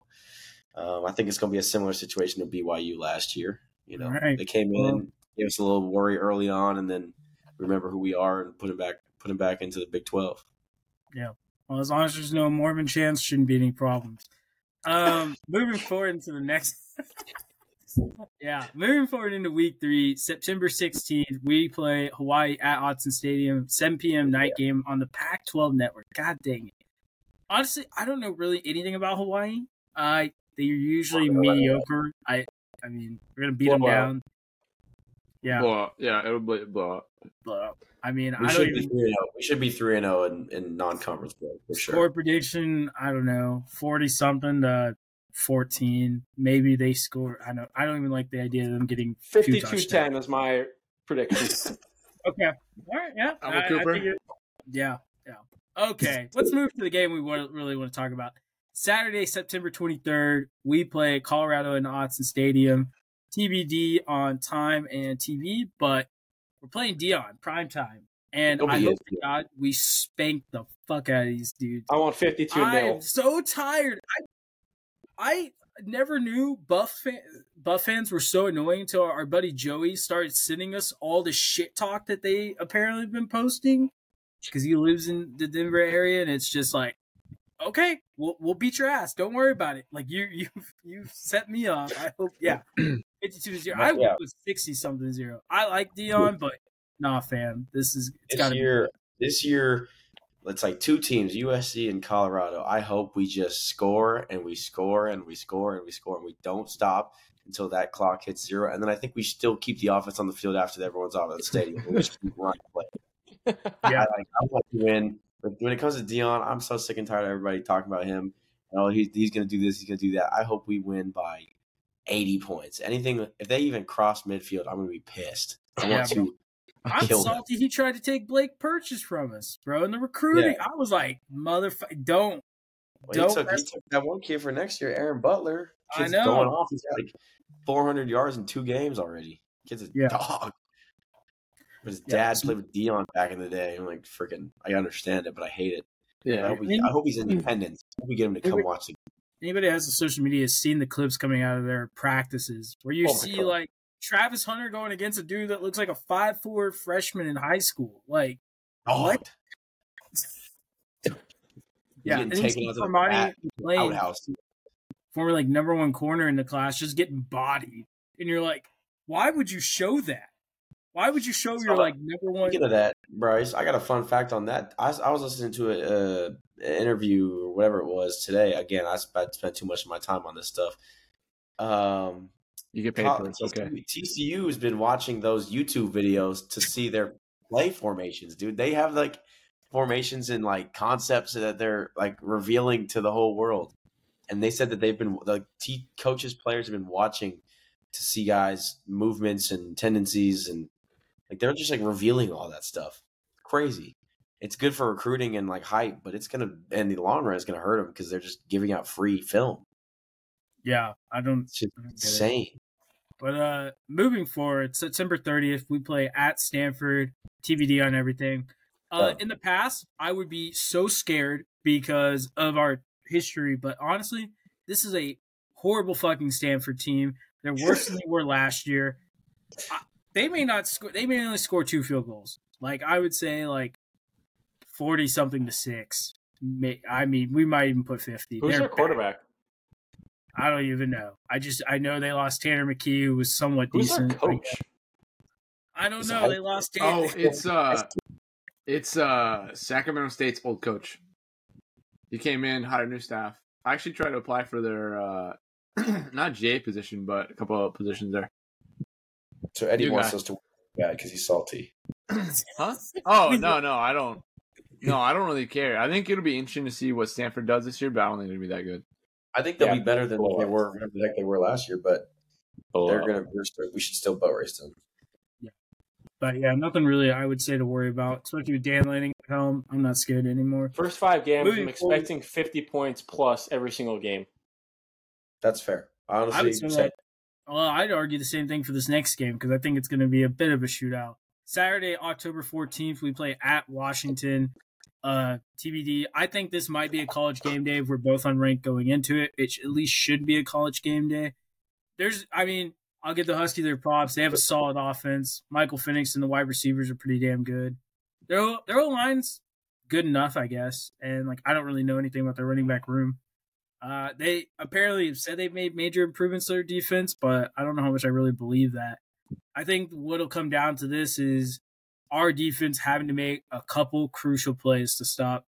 um, I think it's gonna be a similar situation to BYU last year. You know, right. they came in, Well- gave us a little worry early on, and then remember who we are and put them back, put them back into the Big Twelve. Yeah. Well, as long as there's no Mormon chance, shouldn't be any problems. Um, moving forward into the next. Yeah, moving forward into week three, September 16th, we play Hawaii at Autzen Stadium, 7 p.m. night game on the Pac 12 network. God dang it. Honestly, I don't know really anything about Hawaii. Uh, they're usually mediocre. I I mean, we're going to beat them Blow out. down. Yeah, Blow up. Yeah, it'll blow, blow up. I mean, We I should don't be even 3-0. We should be three and zero in, in non-conference play for sure. score prediction. I don't know, 40 something to 14. Maybe they score. I don't, I don't even like the idea of them getting two 52 touchdowns. 10 is my prediction. *laughs* Okay. All right. Yeah. I'm a I- I Cooper. think it- yeah. Yeah. Okay. *laughs* Let's move to the game we want, really want to talk about. Saturday, September 23rd, we play Colorado in Autzen Stadium. TBD on time and TV, but we're playing Deion prime time. And It'll I be hope to God we spank the fuck out of these dudes. I want 52 I am so tired. I I never knew Buff fan, Buff fans were so annoying until our, buddy Joey started sending us all the shit talk that they apparently been posting because he lives in the Denver area, and it's just like, okay, we'll we'll beat your ass. Don't worry about it. Like you *laughs* you you set me up. I hope yeah. *clears throat* Fifty two to zero. I Yeah. was sixty something zero. I like Deion, but nah, fam. This is it's This gotta year, this year, it's like two teams, USC and Colorado. I hope we just score and we score and we score and we score and we don't stop until that clock hits zero. And then I think we still keep the offense on the field after everyone's off of the stadium. We just keep running play. *laughs* Yeah. I like. I want to win. But when it comes to Deion, I'm so sick and tired of everybody talking about him. Oh, he's he's going to do this. He's going to do that. I hope we win by 80 points. Anything if they even cross midfield, I'm going to be pissed. I Yeah, want to I'm kill them. salty he tried to take Blake Purchase from us, bro. In the recruiting, I was like, motherfucker, don't. Well, Don't took, he took that one kid for next year, Aaron Butler. I know. going off. He's got like 400 yards in two games already. Kid's a Yeah. dog. But his Yeah, dad played with Deion back in the day. I'm like, freaking, I understand it, but I hate it. I Yeah. hope, he, I hope he's independent. Hmm. I hope we get him to come Every- watch the game. Anybody that has the social media has seen the clips coming out of their practices where you Oh see God. like Travis Hunter going against a dude that looks like a five four freshman in high school. Like, dog. What? *laughs* yeah, and you taken see out Armani playing outhouse. former like number one corner in the class, just getting bodied, and you're like, why would you show that? Why would you show your like number one? Speaking of that, Bryce, I got a fun fact on that. I, was- I was listening to a, uh, an interview or whatever it was today. Again, I spent, spent too much of my time on this stuff. Um, You get paid Col- for it. Okay. TCU, TCU has been watching those YouTube videos to see their play formations, dude. They have like formations and like concepts that they're like revealing to the whole world. And they said that they've been the t- coaches, players have been watching to see guys' movements and tendencies, and like they're just like revealing all that stuff. Crazy. It's good for recruiting and like hype, but it's gonna in the long run, it's gonna hurt them because they're just giving out free film. Yeah, I don't. It's just I don't get it. Insane. But uh moving forward, September 30th, we play at Stanford, TBD on everything. Uh Yeah. in the past, I would be so scared because of our history, but honestly, this is a horrible fucking Stanford team. They're worse than they were last year. I, they may not score they may only score two field goals. Like I would say like 40 something to 6. May, I mean, we might even put 50. Who's They're their bad. Quarterback? I don't even know. I just I know they lost Tanner McKee, who was somewhat Who's their decent. coach? I don't Is it know. They school? lost Oh, it's uh, it's uh, Sacramento State's old coach. He came in, hired new staff. I actually tried to apply for their uh, *clears throat* not GA position, but a couple of positions there. So Eddie New wants guy. us to yeah because he's salty. *clears throat* Huh? Oh *laughs* no, no, I don't. No, I don't really care. I think it'll be interesting to see what Stanford does this year, but I don't think it'll be that good. I think they'll Yeah. be better than what they were, whatever the heck they were last year. But they're gonna. We're we should still boat race them. Yeah. But yeah, nothing really I would say to worry about, especially with Dan Lanning at home. I'm not scared anymore. First five games, Moving I'm expecting 50 points plus every single game. That's fair. I Honestly, would say say- that. Well, I'd argue the same thing for this next game because I think it's going to be a bit of a shootout. Saturday, October 14th, we play at Washington. Uh, TBD. I think this might be a college game day if we're both unranked going into it. It at least should be a college game day. There's, I mean, I'll give the Husky their props. They have a solid offense. Michael Penix and the wide receivers are pretty damn good. Their their O line's good enough, I guess. And like, I don't really know anything about their running back room. Uh, they apparently have said they've made major improvements to their defense, but I don't know how much I really believe that. I think what'll come down to this is our defense having to make a couple crucial plays to stop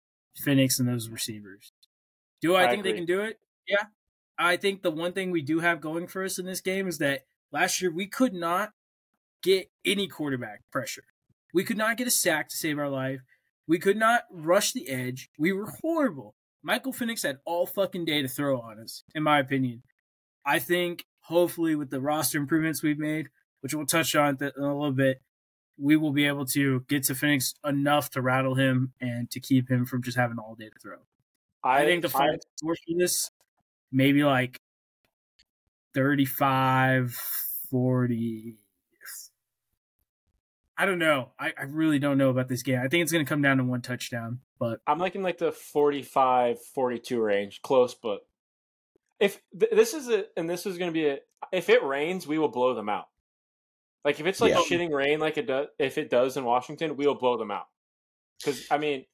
Penix and those receivers. Do I, I think they can do it? Yeah. I think the one thing we do have going for us in this game is that last year we could not get any quarterback pressure. We could not get a sack to save our life. We could not rush the edge. We were horrible. Michael Penix had all fucking day to throw on us, in my opinion. I think hopefully with the roster improvements we've made, which we'll touch on in a little bit, we will be able to get to Penix enough to rattle him and to keep him from just having all day to throw. I, think the final score for this maybe like 35 40 I don't know. I, I really don't know about this game. I think it's going to come down to one touchdown, but I'm liking like the 45, 42 range, close, but if th- this is a and this is going to be a if it rains, we will blow them out. Like if it's like Yeah. shitting rain, like it does, if it does in Washington, we will blow them out. Because I mean,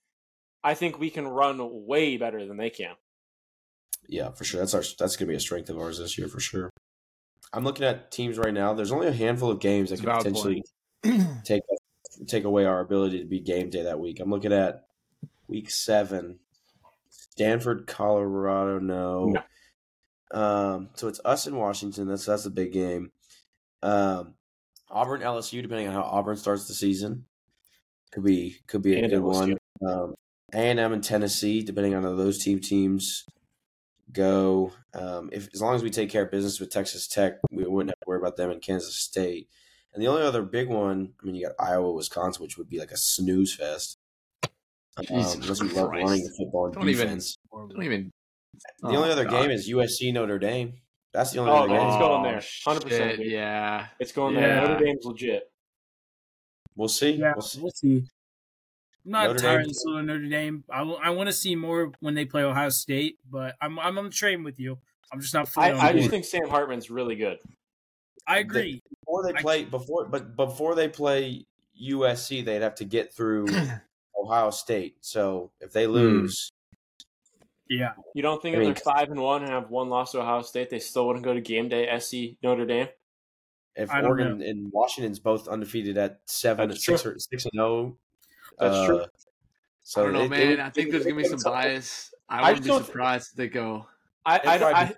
I think we can run way better than they can. Yeah, for sure. That's our that's gonna be a strength of ours this year for sure. I'm looking at teams right now. There's only a handful of games that It's could potentially *clears throat* take take away our ability to be game day that week. I'm looking at week seven. Stanford, Colorado, no. Um, so it's us in Washington. That's that's a big game. Um, Auburn, LSU, depending on how Auburn starts the season, could be could be a And good one. Um, A and M and Tennessee, depending on how those team teams go. Um, if as long as we take care of business with Texas Tech, we wouldn't have to worry about them in Kansas State. And the only other big one, I mean, you got Iowa, Wisconsin, which would be like a snooze fest. Um, unless we love running the football and Don't even- defense. Don't even. The only Oh, other God. game is USC Notre Dame. That's the only Oh, other man, it's going there. Oh, 100%, Yeah. It's going Yeah. there. Notre Dame's legit. We'll see. yeah, We'll see. we'll see. I'm not Notre entirely Dame- sold on Notre Dame. I, I want to see more when they play Ohio State, but I'm I'm on the train with you. I'm just not I, I just think Sam Hartman's really good. I agree. Before they I- play, before but before they play USC, they'd have to get through *clears throat* Ohio State. So if they hmm. lose, yeah, You don't think I if they're five and one and have one loss to Ohio State, they still wouldn't go to game day SC Notre Dame? if I don't Oregon and Washington's both undefeated at seven, That's six true. or six and zero, That's true. uh, So I don't know, they- they man. would- I think they there's gonna be some bias. I I wouldn't just be surprised if they go. I, I, I,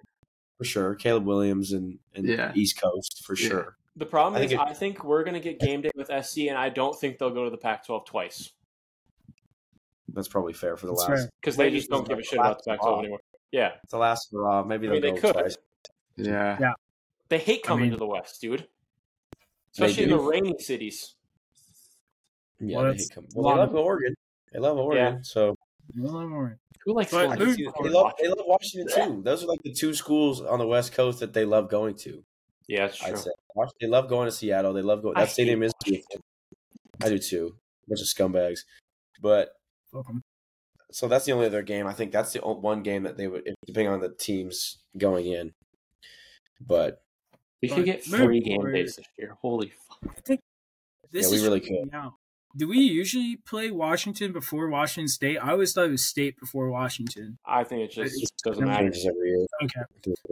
for sure. Caleb Williams and, and Yeah. East Coast for Yeah. sure. the problem I is, think it- I think we're going to get game day with SC, and I don't think they'll go to the Pac-12 twice That's probably fair for the That's last. because they just don't give a shit about the last Pac-12 hurrah. anymore. Yeah, It's the last hurrah. Maybe I they'll mean, they could. twice. Yeah. Yeah. They hate I coming mean- to the West, dude. Especially in the rainy cities. Yeah, Well, they, hate coming. well, they love Oregon. They love Oregon. So Well, I'm. Who likes But going I to can Luke- see- Discord they love they love Washington too. *laughs* Those are like the two schools on the West Coast that they love going to. Yeah, that's true. I'd say Wash- they love going to Seattle. They love going. I That stadium is beautiful. I do too. bunch of scumbags, but Fuck 'em. so that's the only other game. I think that's the o- one game that they would, depending on the teams going in. But We But could get moving free game forward- days this year. Holy fuck. I think this Yeah, we is really freaking could. me out. Do we usually play Washington before Washington State? I always thought it was State before Washington. I think it just It's- doesn't it matter. every year. Okay.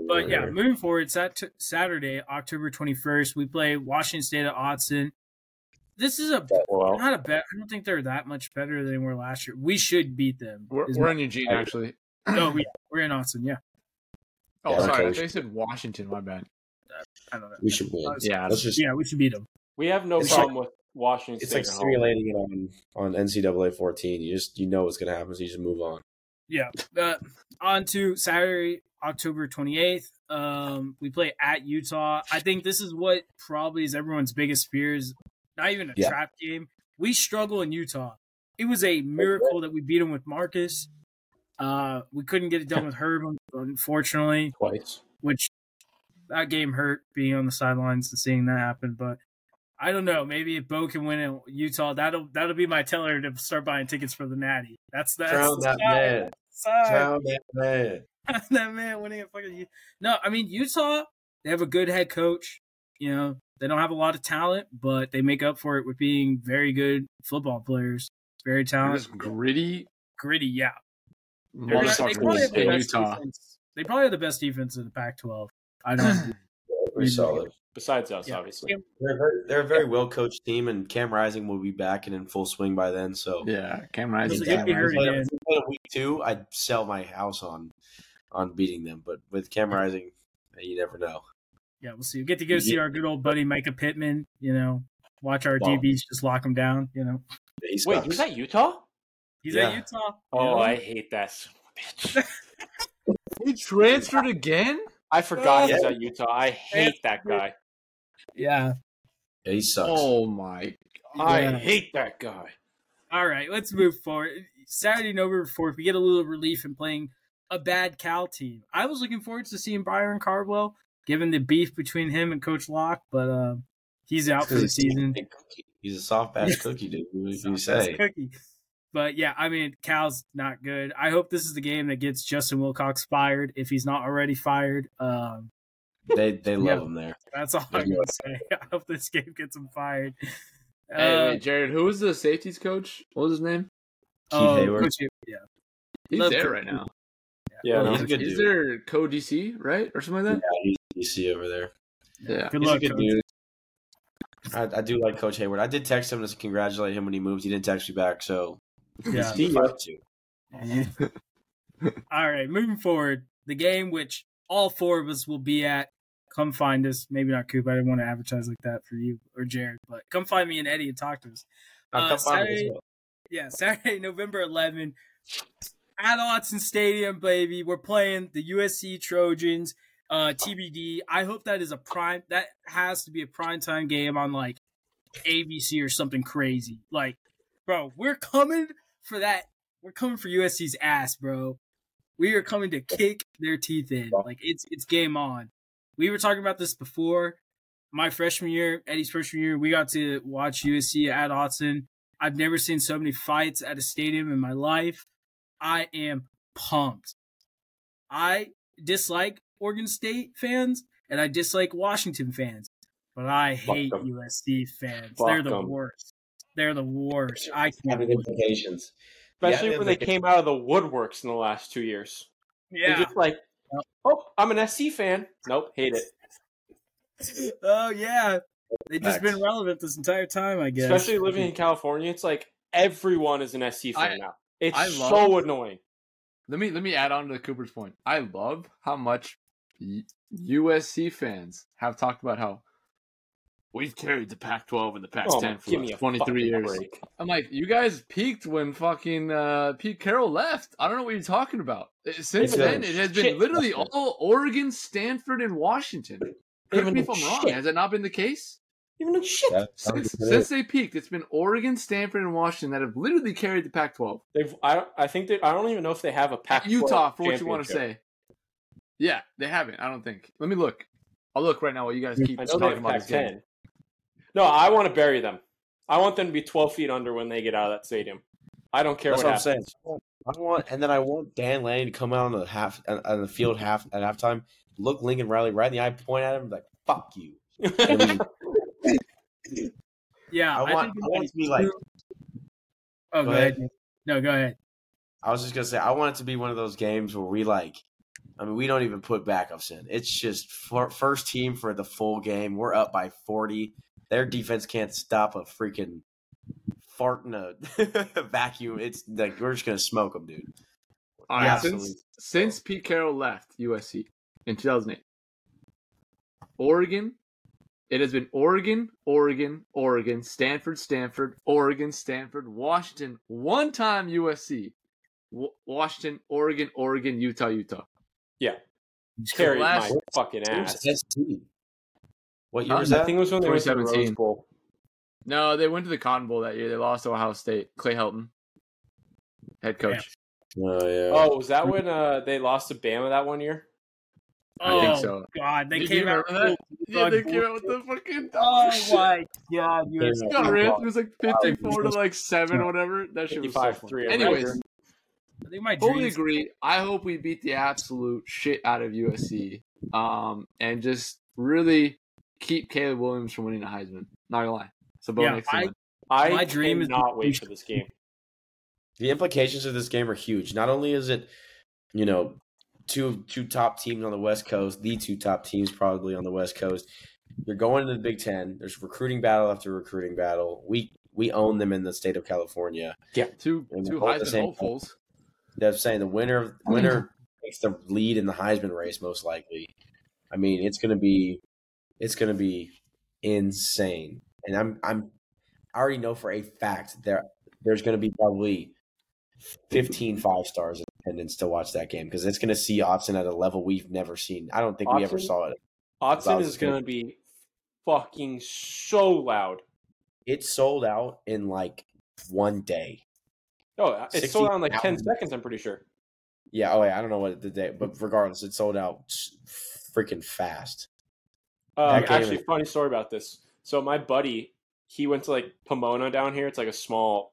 But yeah, moving forward, Sat- Saturday, October 21st, we play Washington State at Autzen. This is a Well, not a bet. I don't think they're that much better than we were last year. We should beat them. We're, we're in Eugene, actually. oh, *clears throat* yeah, we're in Autzen. Yeah, Oh, Yeah, sorry. I coach. thought you said Washington. My bad. I don't know. we should win. Yeah. Let's just. Yeah, we should beat them. we have no It's problem with Washington It's State. like at home. simulating it on on NCAA 14. You just you know what's going to happen, so you just move on. Yeah. Uh, on to Saturday, October 28th. Um, we play at Utah. I think this is what probably is everyone's biggest fears. Not even a Yeah. trap game. We struggle in Utah. It was a miracle that we beat them with Marcus. Uh, we couldn't get it done with Herb, unfortunately, twice. which that game hurt being on the sidelines and seeing that happen. But I don't know. Maybe if Bo can win in Utah, that'll that'll be my teller to start buying tickets for the Natty. That's that's Drown that man. Sign. Drown that man. *laughs* that man winning a fucking. No, I mean Utah. They have a good head coach. You know, they don't have a lot of talent, but they make up for it with being very good football players. Very They're talented, gritty gritty. Yeah, They're just they probably have the best Utah. defense They probably have the best defense in the Pac-12. I don't. *clears throat* Pretty solid. Besides us, Yeah. obviously. They're, very, they're a very well coached team, and Cam Rising will be back and in full swing by then. So Yeah, Cam Rising. He's Yeah, gonna be hurt if they- again. if they play in week two, I'd sell my house on on beating them. But with Cam *laughs* Rising, you never know. Yeah, we'll see. We get to go see our good old buddy Mycah Pittman. You know, watch our Wow. DBs just lock him down. You know, He Wait, sucks. was that Utah? he's Yeah. at Utah. Oh, you know? I hate that son of a bitch. *laughs* He transferred again. I forgot he's Yeah. at Utah. I hate that guy. yeah. Yeah, he sucks. Oh my! I Yeah. hate that guy. All right, let's move forward. Saturday, November 4th, we get a little relief in playing a bad Cal team. I was looking forward to seeing Byron Cardwell, given the beef between him and Coach Locke, but uh, he's out for the season. He's a soft ass cookie, dude. What He's do you not the best say? cookie. But yeah, I mean, Cal's not good. I hope this is the game that gets Justin Wilcox fired if he's not already fired. Um, They they love Yeah. him there. that's all I'm gonna say. *laughs* I hope this game gets him fired. Hey, Uh, wait, Jared, who was the safeties coach? What was his name? Keith oh, Heyward. Coach yeah. He's Love there Coach right now. Yeah, Well, no. he's a good He's dude. their co DC, right, or something like that. Yeah, he's DC over there. Yeah. Good He's luck, a good dude. I, I do like Coach Heyward. I did text him to congratulate him when he moved. He didn't text me back, so Yeah. he's fired too. *laughs* All right, moving forward, the game which all four of us will be at. Come find us. Maybe not Coop. I didn't want to advertise like that for you or Jared, but come find me and Eddie and talk to us. Uh, come find me Saturday- well. Yeah, *laughs* Saturday, November 11, at Autzen Stadium, baby. We're playing the USC Trojans. Uh, TBD. I hope that is a prime. That has to be a prime time game on like ABC or something crazy. Like, bro, we're coming for that. We're coming for USC's ass, bro. We are coming to kick their teeth in. Like it's it's game on. We were talking about this before. My freshman year, Eddie's freshman year, we got to watch USC at Autzen. I've never seen so many fights at a stadium in my life. I am pumped. I dislike Oregon State fans and I dislike Washington fans, but I Fuck hate 'em. USC fans. Fuck They're the 'em. worst. They're the worst. I can't. Having wait. implications. Especially Yeah, when they they- came out of the woodworks in the last two years. They're Yeah. just like, oh, I'm an SC fan. Nope, hate it. Oh yeah. They've just Facts. been relevant this entire time, I guess. Especially living in California, it's like everyone is an SC fan I- now. It's I love- so annoying. Let me let me add on to Cooper's point. I love how much U- USC fans have talked about how we've carried the Pac-12 and the Oh, Pac-10 for like 23 years. break. I'm like, you guys peaked when fucking uh, Pete Carroll left. I don't know what you're talking about. Uh, Since It's then, it has been shit. literally all Oregon, Stanford, and Washington. Correct Even me if I'm wrong. Has that not been the case? Even though shit. That- Since, since they peaked, it's been Oregon, Stanford, and Washington that have literally carried the Pac-12. They've. I. I think that. I don't even know if they have a Pac-12. Utah, for what you want to say. Yeah, they haven't. I don't think. Let me look. I'll look right now while you guys keep I know talking about this game. No, I want to bury them. I want them to be 12 feet under when they get out of that stadium. I don't care That's what, what I'm happens. saying. I want, and then I want Dan Lane to come out on the half on on the field half at halftime, look Lincoln Riley right in the eye, point at him like "fuck you." *laughs* Yeah, I want, think I want it to be like. Oh, go, Go ahead. ahead. No, go ahead. I was just gonna say, I want it to be one of those games where we like. I mean, we don't even put backups in. It's just for, first team for the full game. We're up by forty. Their defense can't stop a freaking fart in a *laughs* vacuum. It's like we're just gonna smoke them, dude. All right, Absolutely. since, since Pete Carroll left USC in 2008, Oregon, it has been Oregon, Oregon, Oregon, Stanford, Stanford, Oregon, Stanford, Washington, one time USC, W- Washington, Oregon, Oregon, Utah, Utah. Carried my fucking ass. ST? What year Huh? was I that? think it was when they went to the Rose Bowl. No, they went to the Cotton Bowl that year. They lost to Ohio State. Clay Helton, head coach. Oh yeah. Oh, was that when uh, they lost to Bama that one year? Oh, I think so. God, they Did came out. remember that? with Yeah, they bull- came out with the fucking. Oh shit. my God, you Yeah. Got ran. It was like fifty-four to like seven or whatever. That shit was so 55-3 funny. Anyways, whatever. I think my totally dreams. agree. I hope we beat the absolute shit out of USC, um, and just really keep Caleb Williams from winning the Heisman. Not gonna lie, it's a Yeah, bonus. I- I My dream is- not wait for this game. the implications of this game are huge. Not only is it, you know, two two top teams on the West Coast, the two top teams probably on the West Coast. You're going to the Big Ten. There's recruiting battle after recruiting battle. We we own them in the state of California. Yeah, Two And two both the Heisman same- hopefuls. They're saying the winner winner takes the lead in the Heisman race most likely. I mean, it's gonna be it's gonna be insane. And I'm I'm I already know for a fact there there's gonna be probably 15 five stars in attendance to watch that game because it's gonna see Autzen at a level we've never seen. I don't think we ever saw it. Autzen is going to be fucking so loud. It sold out in like one day. Oh, it's sold out in like 10 60,000. seconds, I'm pretty sure. Yeah, oh yeah, I don't know what the day, but regardless, it sold out freaking fast. Uh, actually, funny story about this. So my buddy, he went to like Pomona down here. It's like a small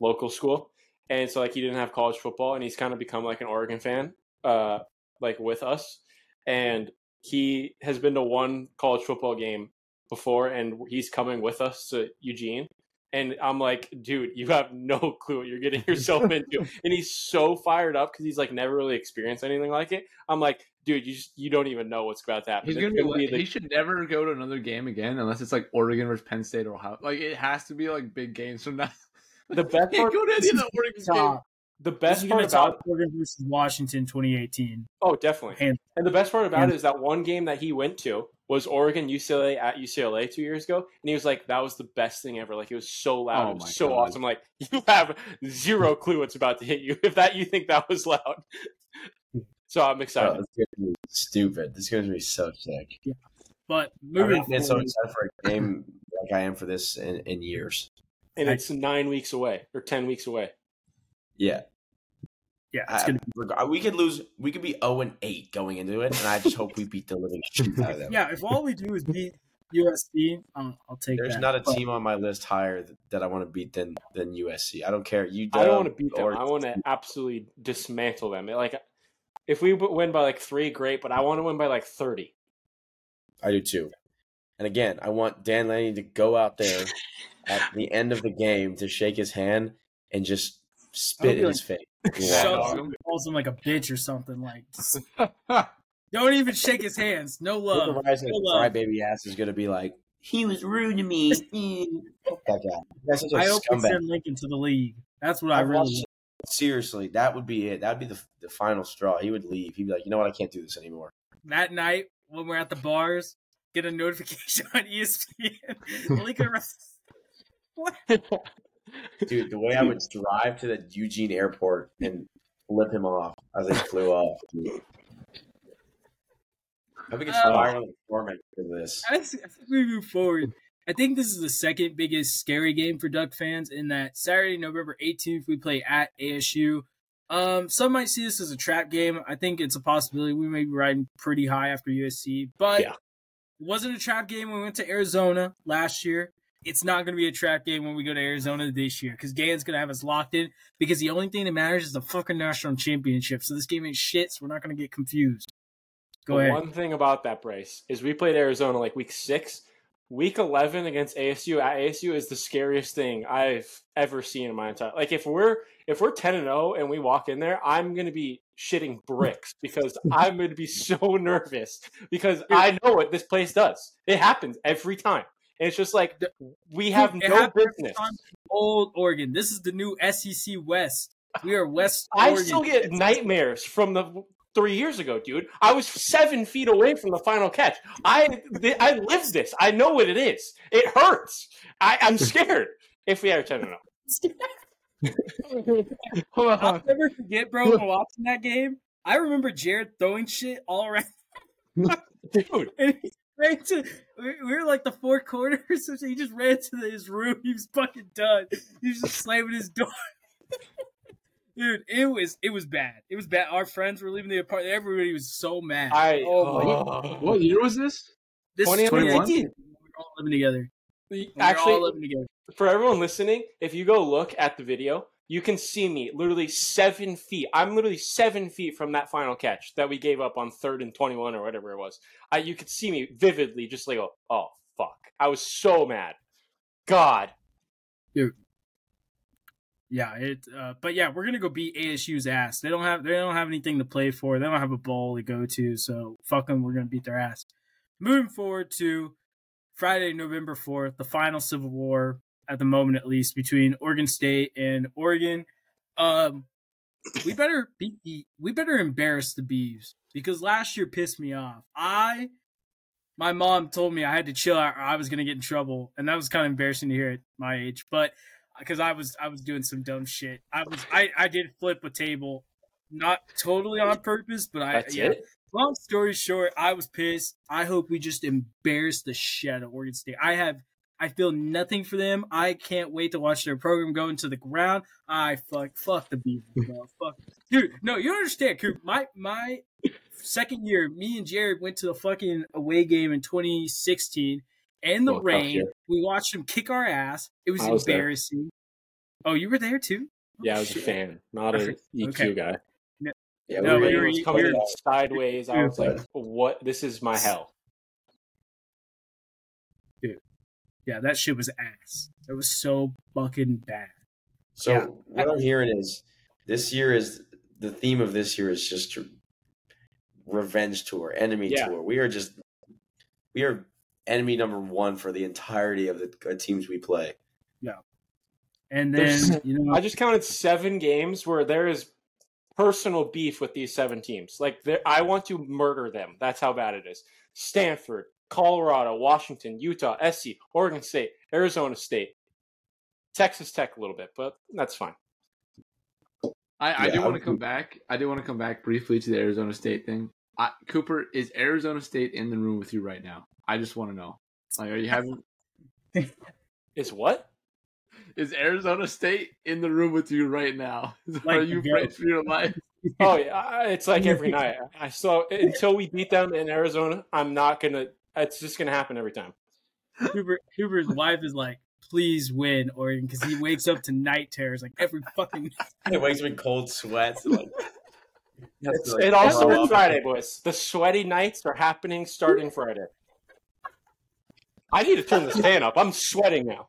local school, and so like he didn't have college football, and he's kind of become like an Oregon fan, uh, like with us. And he has been to one college football game before, and he's coming with us to Eugene. And I'm like, dude, you have no *laughs* clue what you're getting yourself into. *laughs* and he's so fired up because he's like never really experienced anything like it. I'm like, dude, you just you don't even know what's about to happen. He's gonna gonna be like- the- he should never go to another game again unless it's like Oregon versus Penn State or Ohio. Like it has to be like big games from now. The best *laughs* part, go to any of the Oregon. The best part about Oregon versus Washington 2018. oh definitely, Hands- and the best part about hands- it is that one game that he went to was Oregon UCLA at UCLA two years ago, and he was like, that was the best thing ever. Like it was so loud, Oh it was so God. awesome. Like *laughs* you have zero clue what's about to hit you if that you think that was loud. so I'm Bro, *laughs* oh, excited. it's gonna be stupid. This is gonna be so sick. But I've moving been so excited for a game like I am for this in, in years. and it's nine weeks away or ten weeks away. Yeah, yeah, it's I, gonna reg- we could lose. We could be zero and eight going into it, and I just hope we beat the living *laughs* shit out of them. yeah. If all we do is beat USC, um, I'll take There's that. not a But team on my list higher th- that I want to beat than than USC. I don't care. You, I don't want to beat them. I want to absolutely dismantle them. Like if we win by like three, great, but I want to win by like thirty. I do too. And again, I want Dan Lanning to go out there *laughs* at the end of the game to shake his hand and just spit in his face. and shoves him, calls him like a bitch or something. Like, just *laughs* don't even shake his hands. No love. Supervising No his love. crybaby ass is going to be like, he was rude to me. *laughs* *laughs* Fuck that guy. That's such a I hope they scumbag. send Lincoln to the league. That's what I I've really. watched- Seriously, that would be it. That would be the, the final straw. He would leave. He'd be like, you know what? I can't do this anymore. That night when we're at the bars, get a notification on ESPN. Lincoln. what? Dude, the way I would drive to the Eugene airport and flip him off as he flew off. I think it's fire on format for this. As, as we move forward, I think this is the second biggest scary game for Duck fans. In that Saturday, November 18th, we play at ASU. Um, some might see this as a trap game. I think it's a possibility. We may be riding pretty high after USC, but Yeah. it wasn't a trap game when we went to Arizona last year. It's not going to be a trap game when we go to Arizona this year because Gan's going to have us locked in because the only thing that matters is the fucking national championship. So this game ain't shit, so we're not going to get confused. Go But ahead. One thing about that brace is we played Arizona like week six. Week eleven against ASU at ASU is the scariest thing I've ever seen in my entire. Like if we're if we're ten and zero and we walk in there, I'm gonna be shitting bricks *laughs* because I'm gonna be so nervous because I know what this place does. It happens every time, and it's just like we have It no business. time. Old Oregon. This is the new SEC West. We are *laughs* West. I Oregon. still get nightmares from the three years ago, dude. I was seven feet away from the final catch. I th- I lived this. I know what it is. It hurts. I, I'm scared. If we ever turn and Hold I'll never forget, bro. Watching that game, I remember Jared throwing shit all around, *laughs* dude. *laughs* and he ran to. We we were like the four corners, *laughs* so he just ran to his room. He was fucking done. He was just slamming his door. *laughs* Dude, it was it was bad. It was bad. Our friends were leaving the apartment. Everybody was so mad. I oh my oh. What year was this? this is 2021? 2019. We were all living together. We were Actually, all living together. for everyone listening, if you go look at the video, you can see me literally seven feet. I'm literally seven feet from that final catch that we gave up on third and 21 or whatever it was. I, you could see me vividly, just like, oh, oh, fuck. I was so mad. God. Dude. Yeah, it. Uh, but yeah, we're gonna go beat ASU's ass. They don't have they don't have anything to play for. They don't have a bowl to go to. So fuck them. We're gonna beat their ass. Moving forward to Friday, November fourth, the final Civil War at the moment, at least, between Oregon State and Oregon. Um, we better the, we better embarrass the Beavs because last year pissed me off. I my mom told me I had to chill out or I was gonna get in trouble, and that was kind of embarrassing to hear at my age. But because I was I was doing some dumb shit, I was I I did flip a table, not totally on purpose, but I That's yeah. it. Long story short, I was pissed. I hope we just embarrass the shit out of Oregon State. I have I feel nothing for them. I can't wait to watch their program go into the ground. I fuck fuck the Beavers, *laughs* bro. fuck, dude. No, you don't understand, Coop. My my second year, me and Jared went to the fucking away game in 2016 in the Oh, rain. We watched them kick our ass. It was, I was there. embarrassing. Oh, you were there too? Oh, yeah, I was a fan, not a EQ Okay. guy. Yeah, No, we were you're- It was able- coming you're- sideways. I was like, "What? This is my hell." Yeah, that shit was ass. It was so fucking bad. So Yeah. what I'm hearing is this year is the theme of this year is just revenge tour, enemy Yeah. tour. We are just we are enemy number one for the entirety of the uh, teams we play. Yeah, and then There's- you know, I just counted seven games where there is personal beef with these seven teams. Like, I want to murder them. That's how bad it is. Stanford, Colorado, Washington, Utah, SC, Oregon State, Arizona State, Texas Tech a little bit, but that's fine. I, I Yeah, do want to come back. I do want to come back briefly to the Arizona State thing. I, Cooper, is Arizona State in the room with you right now? I just want to know. Like, are you having? *laughs* Is what? Is Arizona State in the room with you right now? *laughs* Like are you afraid for your life? Oh yeah, I- it's like every night. I saw until we beat them in Arizona. I'm not gonna. It's just gonna happen every time. Huber, Huber's wife is like, please win, Oregon, because he wakes up to night terrors like every fucking. *laughs* It wakes me in cold sweats. Like, *laughs* It's, like, it all throw starts. Friday, boys. The sweaty nights are happening starting Friday. I need to turn this *laughs* fan up. I'm sweating now.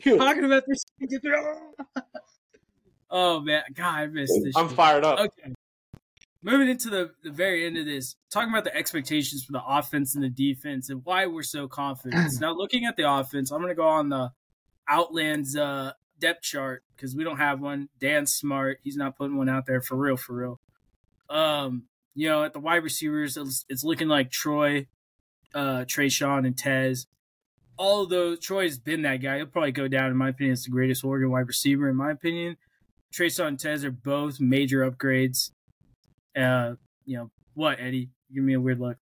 Phew, talking about this. oh man, God, I missed this. I'm shit. fired up. Okay. Moving into the, the very end of this, talking about the expectations for the offense and the defense and why we're so confident. *clears throat* now, looking at the offense, I'm going to go on the Ourlads uh, depth chart because we don't have one. Dan's smart. He's not putting one out there for real, for real. Um, you know, at the wide receivers, it's, it's looking like Troy, uh, Traeshon, and Tez. Although Troy's been that guy. He'll probably go down, in my opinion, as the greatest Oregon wide receiver, in my opinion. Trey, Traeshon and Tez are both major upgrades. Uh, you know what, Eddie? Give me a weird look.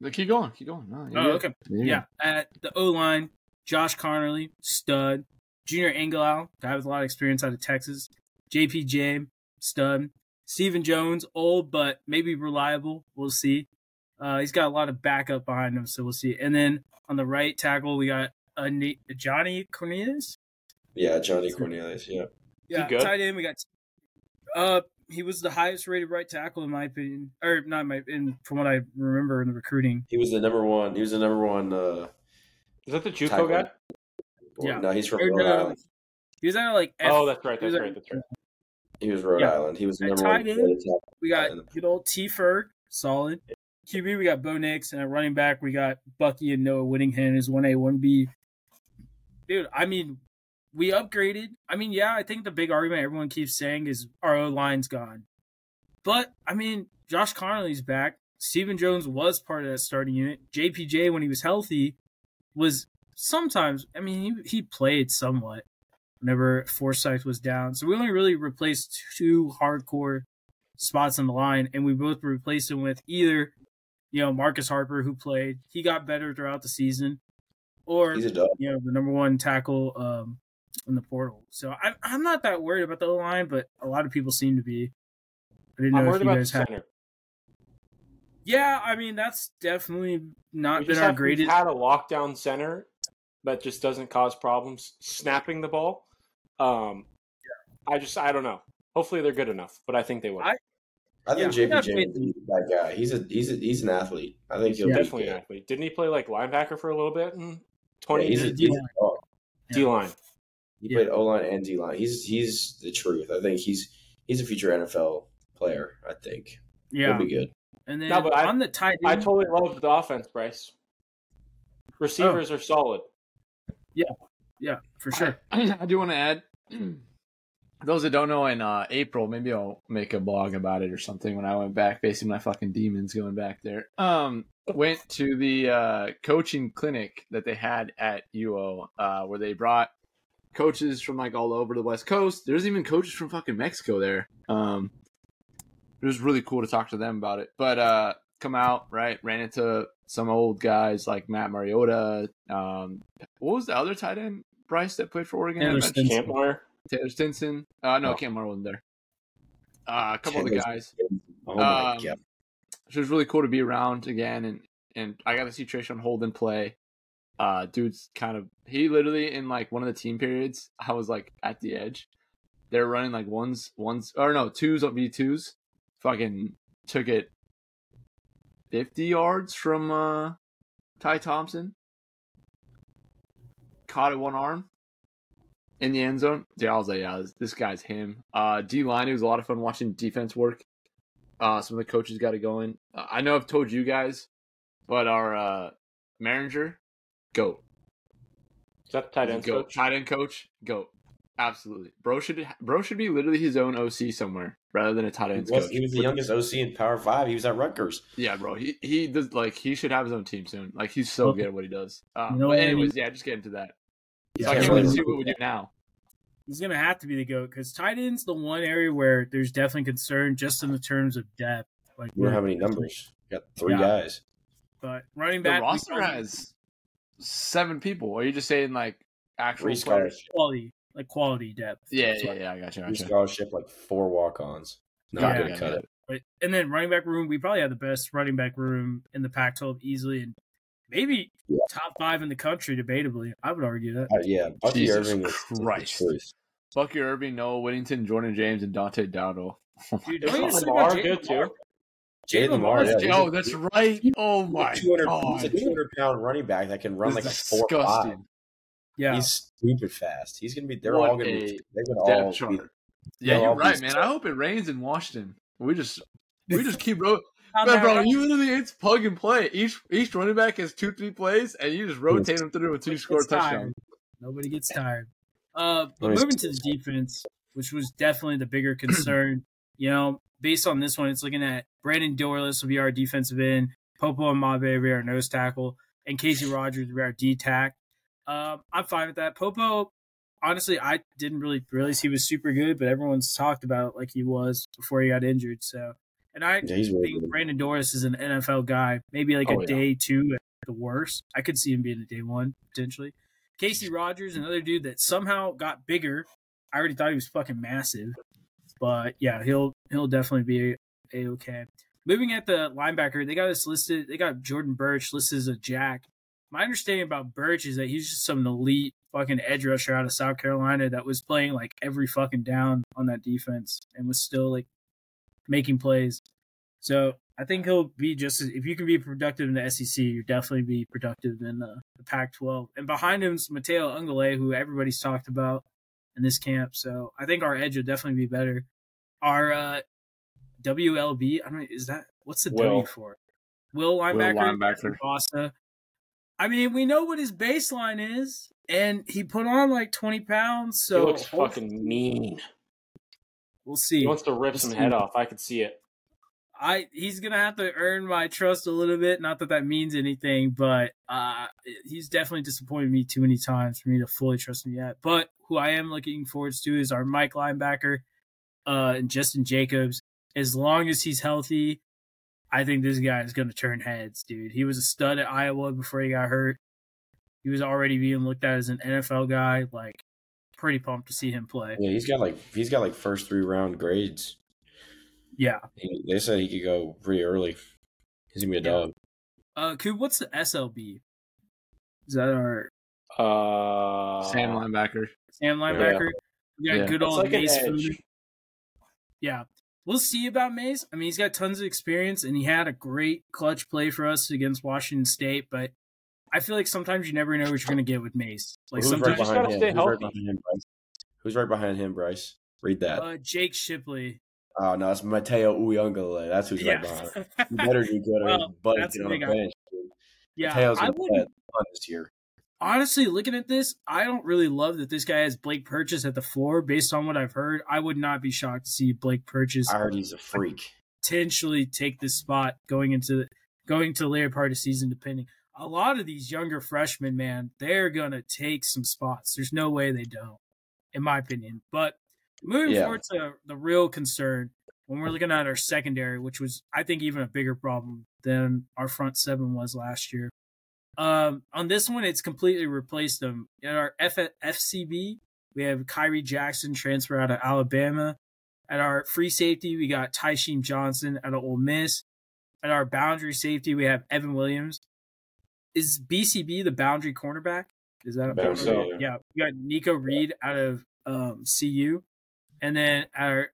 No, keep going. Keep going. No, Oh, good. okay. You're Yeah, at the O line, Josh Conerly, stud. Junior Angilau, guy with a lot of experience out of Texas. JP James, stud. Steven Jones, old but maybe reliable. We'll see. Uh, he's got a lot of backup behind him, so we'll see. And then on the right tackle, we got uh, Nate, Ajani Cornelius. yeah, Ajani Cornelius. Yeah, Yeah, good? tight end. We got. Uh, he was the highest rated right tackle in my opinion, or not my, in from what I remember in the recruiting. he was the number one. He was the number one. Uh, Is that the JUCO tackle. guy? Yeah. no, he's from Or Rhode no, Island. He was at like F- Oh, that's right. he was That's at- right. That's right. He was Rhode Yeah. Island. He was the At number one. tight end. We got And- good old T Ferg, solid. QB, we got Bo Nix, and at running back, we got Bucky and Noah Whittington is one A, one B. Dude, I mean, we upgraded. I mean, yeah, I think the big argument everyone keeps saying is our O line's gone, but I mean, Josh Conerly's back. Steven Jones was part of that starting unit. JPJ, when he was healthy, was sometimes. I mean, he, he played somewhat whenever Forsyth was down. So we only really replaced two hardcore spots on the line, and we both replaced him with either, you know, Marcus Harper, who played, he got better throughout the season, or He's a dog. you know, the number one tackle um, in the portal. So I'm I'm not that worried about the O line, but a lot of people seem to be. I didn't I'm know if you about guys had. center. Yeah, I mean that's definitely not We been just our have, we've greatest. had a lockdown center that just doesn't cause problems snapping the ball. Um, I just I don't know. Hopefully they're good enough, but I think they will. I- I think Yeah, JP definitely. James is that guy. He's a he's a he's an athlete. I think he'll Yeah. be Definitely an athlete. Didn't he play like linebacker for a little bit in twenty? he's a, he's a dog. D line. He Yeah. played O line and D line. He's he's the truth. I think he's he's a future NFL player. I think Yeah, he'll be good. and then No, but I- on the tight end, I totally love the offense, Bryce. Receivers are solid. yeah, yeah, for sure. I, *clears throat* I do want to add. *clears throat* Those that don't know, in uh, April, maybe I'll make a blog about it or something. When I went back, facing my fucking demons, going back there. Um, went to the uh, coaching clinic that they had at UO, uh, where they brought coaches from like all over the West Coast. There's even coaches from fucking Mexico there. Um, it was really cool to talk to them about it. But uh, come out right, ran into some old guys like Matt Mariota. Um, what was the other tight end? Bryce that played for Oregon. Taylor I mentioned? Stinson. Campmore. Taylor Stinson. Uh, no, Oh. Cam Moore wasn't there. Uh, a couple of the guys. Oh my Um, god! So it was really cool to be around again, and and I got to see Traeshon Holden play. Uh, dude's kind of he literally in like one of the team periods, I was like at the edge. They're running like ones, ones or no twos on v twos. Fucking took it fifty yards from uh, Ty Thompson. Caught it one arm in the end zone. Yeah, I was like, yeah, this, this guy's him. Uh, D line, it was a lot of fun watching defense work. Uh, some of the coaches got it going. Uh, I know I've told you guys, but our uh, manager, goat, Is that the tight end goat, coach? tight end coach, goat. Absolutely, bro should bro should be literally his own OC somewhere rather than a tight He end was, coach. he was the youngest OC in Power Five. He was at Rutgers. Yeah, bro. He he does like he should have his own team soon. Like he's so Okay. good at what he does. Uh, You know but what I anyways, mean? yeah, just get into that. Yeah, so I can't really see what we do now. He's gonna have to be the goat because tight end's the one area where there's definitely concern just in the terms of depth. Like We don't have any numbers. Got three Yeah. guys. but running The back we roster has seven people. Are you just saying like actual Three players? quality, like quality depth. Yeah, That's yeah, what- yeah. I got you. I got you. scholarship, like four walk-ons. Not Yeah, gonna yeah, cut yeah. it. But and then running back room, we probably have the best running back room in the Pac-12 easily, and maybe Yeah. top five in the country, debatably. I would argue that. Uh, yeah, Bucky Jesus Irving is is the Christ. truth. Bucky Irving, Noah Whittington, Jordan James, and Dante Dowdle. *laughs* Dude, Is don't you say Lamar about Jalen good too? Jalen Lamar, yeah, oh, a- that's right. Oh my He's a 200, god, he's a 200 pound running back that can run like a This four five. Yeah, He's stupid fast. He's gonna be. They're What all gonna be. They would all Depth be. chart. Yeah, they'll you're right, man. so- I hope it rains in Washington. We just we just *laughs* keep ro- I'm Man, bro, you literally it's plug and play. Each each running back has two, three plays, and you just rotate them through with two score gets touchdowns. Nobody gets tired. Uh, but moving to the defense, which was definitely the bigger concern. you know, based on this one, it's looking at Brandon Dorlus will be our defensive end, Popo Aumavae will be our nose tackle, and Casey Rogers will be our D tack. Um, I'm fine with that. Popo, honestly, I didn't really realize he was super good, but everyone's talked about it like he was before he got injured. So, and I Yeah, really think. Brandon Dorlus is an NFL guy, maybe like Oh, a yeah. day two at the worst. I could see him being a day one potentially. Casey Rogers, another dude that somehow got bigger. I already thought he was fucking massive, but yeah, he'll he'll definitely be a okay. Moving at the linebacker, they got us listed. They got Jordan Burch listed as a jack. My understanding about Birch is that he's just some elite fucking edge rusher out of South Carolina that was playing like every fucking down on that defense and was still like making plays. So I think he'll be just as, if you can be productive in the SEC, you definitely be productive in uh, the Pac-12. And behind him is Mateo Uiagalelei, who everybody's talked about in this camp. So I think our edge will definitely be better. Our uh, WLB, I don't know, is that what's the Will. W for? Will linebacker, linebacker. Costa. I mean, we know what his baseline is, and he put on like 20 pounds. So he looks fucking mean. we'll see. He wants to rip some head off. I could see it. I he's gonna have to earn my trust a little bit. Not that that means anything, but uh, he's definitely disappointed me too many times for me to fully trust him yet. But who I am looking forward to is our Mike linebacker, uh, and Jestin Jacobs. As long as he's healthy, I think this guy is gonna turn heads, dude. He was a stud at Iowa before he got hurt. He was already being looked at as an NFL guy. Like, pretty pumped to see him play. Yeah, he's got like he's got like first three round grades. Yeah. He, they said he could go pretty early. He's gonna be a Yeah. dog. Uh, Coop, what's the SLB? Is that our Uh, Sam linebacker. Sam linebacker. We got Yeah. good It's old like Mase. Food. Yeah. We'll see about Mase. I mean, he's got tons of experience and he had a great clutch play for us against Washington State, but I feel like sometimes you never know what you're gonna get with Mase. Like Who's sometimes right just gotta him? stay Who's right healthy. behind him, Bryce? Who's right behind him, Bryce? Read that. uh, Jake Shipley. Oh no, it's Mateo Uiagalelei. That's who's right behind. You *laughs* better do good Well, that's get on the bench. yeah, Mateo's I would play a ton this year. honestly looking at this. I don't really love that this guy has Blake Purchase at the floor. Based on what I've heard, I would not be shocked to see Blake Purchase I heard he's a freak. potentially take this spot going into going to the later part of season, depending. A lot of these younger freshmen, man, they're gonna take some spots. There's no way they don't, in my opinion. But moving Yeah. forward to the real concern when we're looking at our secondary, which was I think even a bigger problem than our front seven was last year. Um, on this one, it's completely replaced them. In our F- FCB, we have Khyree Jackson transfer out of Alabama. At our free safety, we got Tysheem Johnson out of Ole Miss. At our boundary safety, we have Evan Williams. Is BCB the boundary cornerback? Is that a Boundary, so, yeah. yeah. We got Nikko Reed out of um, CU, and then our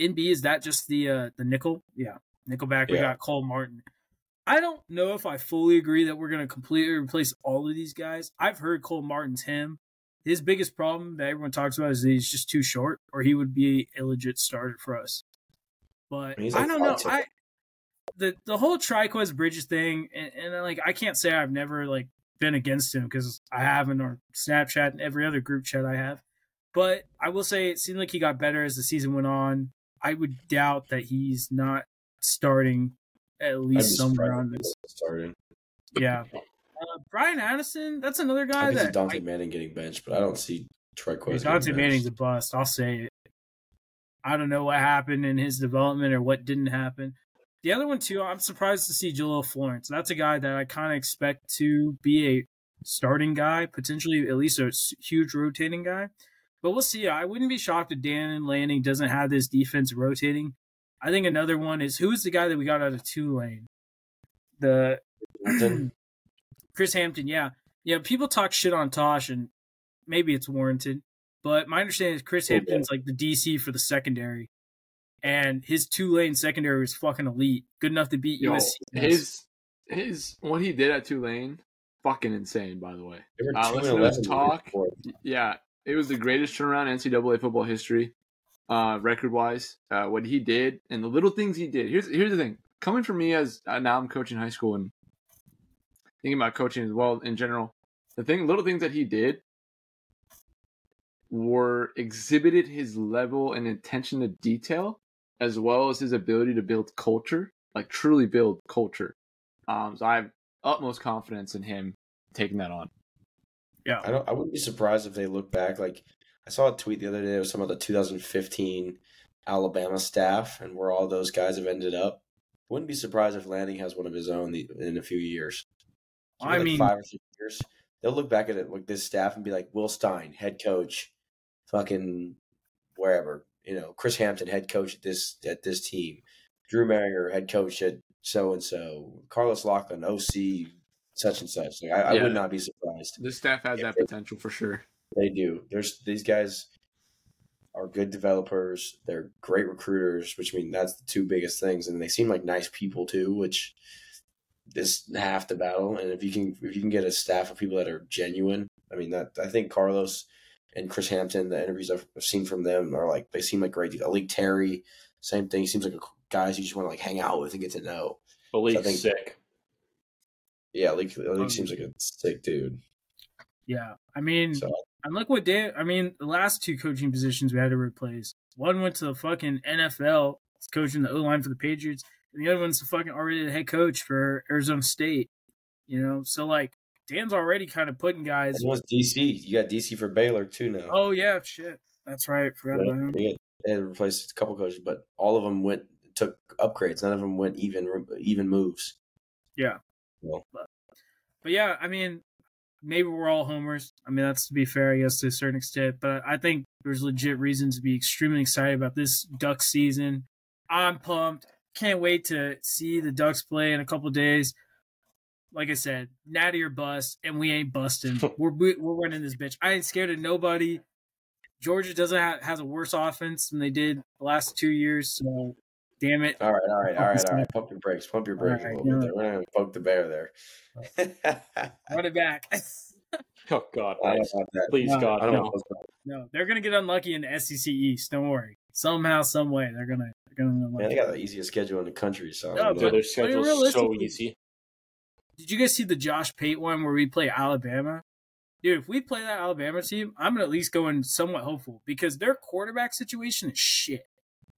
NB is that just the uh, the nickel? Yeah, nickelback. We Yeah. got Cole Martin. I don't know if I fully agree that we're going to completely replace all of these guys. I've heard Cole Martin's him. His biggest problem that everyone talks about is that he's just too short, or he would be a legit starter for us. But I don't know. 5'10". I the the whole Trikweze Bridges thing, and, and like I can't say I've never like been against him because I haven't, or Snapchat and every other group chat I have. But I will say it seemed like he got better as the season went on. I would doubt that he's not starting at least somewhere on this. started. Yeah. Uh, Bryan Addison, that's another guy see that Dontae I, Manning getting benched, but I don't see Trikweze. Dontae getting Manning's a bust. I'll say it. I don't know what happened in his development or what didn't happen. The other one too, I'm surprised to see Jahlil Florence. That's a guy that I kind of expect to be a starting guy, potentially at least a huge rotating guy. But we'll see. I wouldn't be shocked if Dan Lanning doesn't have this defense rotating. I think another one is who's the guy that we got out of Tulane? The *clears throat* Chris Hampton, yeah. Yeah, people talk shit on Tosh and maybe it's warranted. But my understanding is Chris Hampton's like the DC for the secondary. And his Tulane secondary was fucking elite. Good enough to beat Yo, USC. his his what he did at Tulane, fucking insane. By the way, They were Uh, two listen and to us talk. yeah, it was the greatest turnaround in NCAA football history, uh, record wise. Uh, what he did and the little things he did. Here's here's the thing. Coming from me as uh, now I'm coaching high school and thinking about coaching as well in general. The thing, little things that he did were exhibited his level and attention to detail, as well as his ability to build culture, like truly build culture. Um, so I have utmost confidence in him taking that on. I don't. I wouldn't be surprised if they look back. Like I saw a tweet the other day of some of the 2015 Alabama staff and where all those guys have ended up. Wouldn't be surprised if Lanning has one of his own in a few years. I like mean, five or six years. They'll look back at it like this staff and be like, Will Stein, head coach, fucking wherever. You know, Chris Hampton, head coach at this at this team. Drew Mehringer, head coach at so and so. Carlos Locklyn, OC, such and such. Like I, I would not be surprised. This staff has Yeah, that they- potential for sure. They do. There's these guys are good developers. They're great recruiters, which mean that's the two biggest things, and they seem like nice people too, which is half the battle. And if you can if you can get a staff of people that are genuine, I mean that I think Carlos and Chris Hampton, the interviews I've I've seen from them are like they seem like great. Alik Terry, same thing. He seems like a guys you just want to like hang out with and get to know. Elite I think- sick. Yeah, Alik, Alik Um, seems like a sick dude. yeah. I mean, So and look what Dan. I mean, the last two coaching positions we had to replace. One went to the fucking NFL, coaching the O line for the Patriots, and the other one's the fucking already the head coach for Arizona State. You know, so like Dan's already kind of putting guys. and what's DC? You got DC for Baylor too now. Oh yeah, shit. That's right. Forgot about him. They had replaced a couple coaches, but all of them went took upgrades. None of them went even even moves. Yeah. Well, But yeah, I mean, maybe we're all homers. I mean, that's to be fair, I guess, to a certain extent. But I think there's legit reason to be extremely excited about this Ducks season. I'm pumped. Can't wait to see the Ducks play in a couple days. Like I said, natty or bust, and we ain't busting. *laughs* we're we- we're running this bitch. I ain't scared of nobody. Georgia doesn't have, has a worse offense than they did the last two years, so Damn it. All right, all right, all right, all right. Pump your brakes. Pump your brakes All right, a little bit there. We're not gonna poke the bear there. Run it back. *laughs* Oh God, I don't want that. please No, God, I don't no. want that. no, they're gonna get unlucky in the SEC East. Don't worry. Somehow, some way, they're gonna they're gonna get Man, they got the easiest schedule in the country. So No, don't So know. but- their schedule's so easy. Did you guys see the Josh Pate one where we play Alabama? Dude, if we play that Alabama team, I'm gonna at least go in somewhat hopeful because their quarterback situation is shit.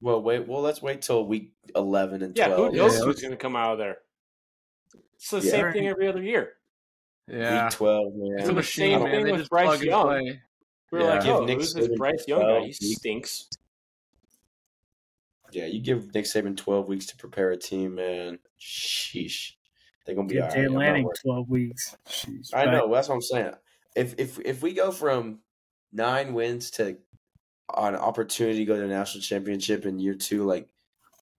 Well, wait. Well, let's wait till week eleven and Yeah, who twelve. knows Yeah. who's going to come out of there? It's the Yeah. same thing every other year. Yeah. Week twelve, man. It's a the machine, same man. thing They with Bryce Young. play. We were Yeah. like, Give oh, Nick who's this Saban Bryce Young guy? He stinks. Yeah, you give Nick Saban twelve weeks to prepare a team, man. Sheesh, they're gonna be Give all right. Jay I'm Lanning twelve weeks. Jeez, I but- know. That's what I'm saying. If if if we go from nine wins to an opportunity to go to the national championship in year two, like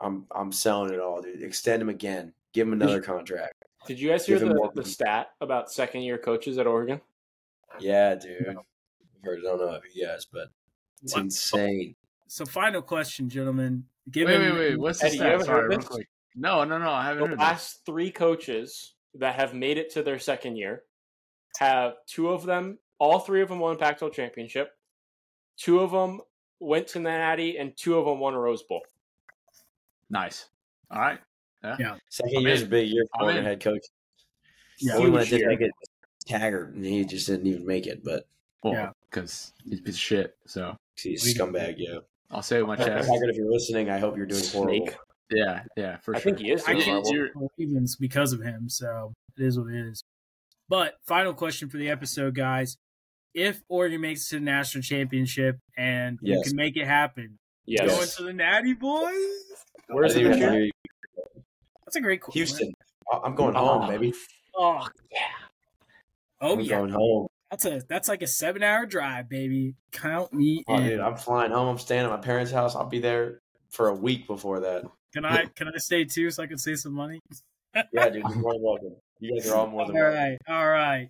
I'm I'm selling it all, dude. Extend him again. Give him another contract. Did you guys hear the, the stat about second year coaches at Oregon? Yeah, dude. I've. I don't know if you guys, but it's What? insane. So, final question, gentlemen. Wait, Given wait, wait. What's the Eddie, you stat? Sorry, real quick. No, no, no. I haven't The heard this. last three coaches that have made it to their second year have two of them, all three of them won Pac-12 championship. Two of them went to the Natty, and two of them won a Rose Bowl. Nice. All right. Second I'm year's a big year for I'm in. head coach. Yeah. Only one that Huge didn't make it, Taggart, and he just didn't even make it. But Well, Yeah. because he's a piece of shit. So he's a scumbag. Yeah, I'll say it with my chest. Taggart, if you're listening, I hope you're doing horrible. Snake. Yeah, yeah, for I sure. think he is I doing can't horrible. You're- do Ravens because of him, so it is what it is. But final question for the episode, guys: If Oregon makes it to the national championship and you can make it happen, Yes. going to the Natty Boys. Where's the didn't even picture? hear you. That's a great question. Houston. I- I'm going Oh. home, ah. baby. Oh Yeah. Oh I'm yeah, going home. that's a that's like a seven hour drive, baby. Count me Oh, in. dude, I'm flying home. I'm staying at my parents' house. I'll be there for a week before that. Can I *laughs* can I stay too so I can save some money? Yeah, dude, you're more than *laughs* welcome. You guys are all more All than welcome. right, all right.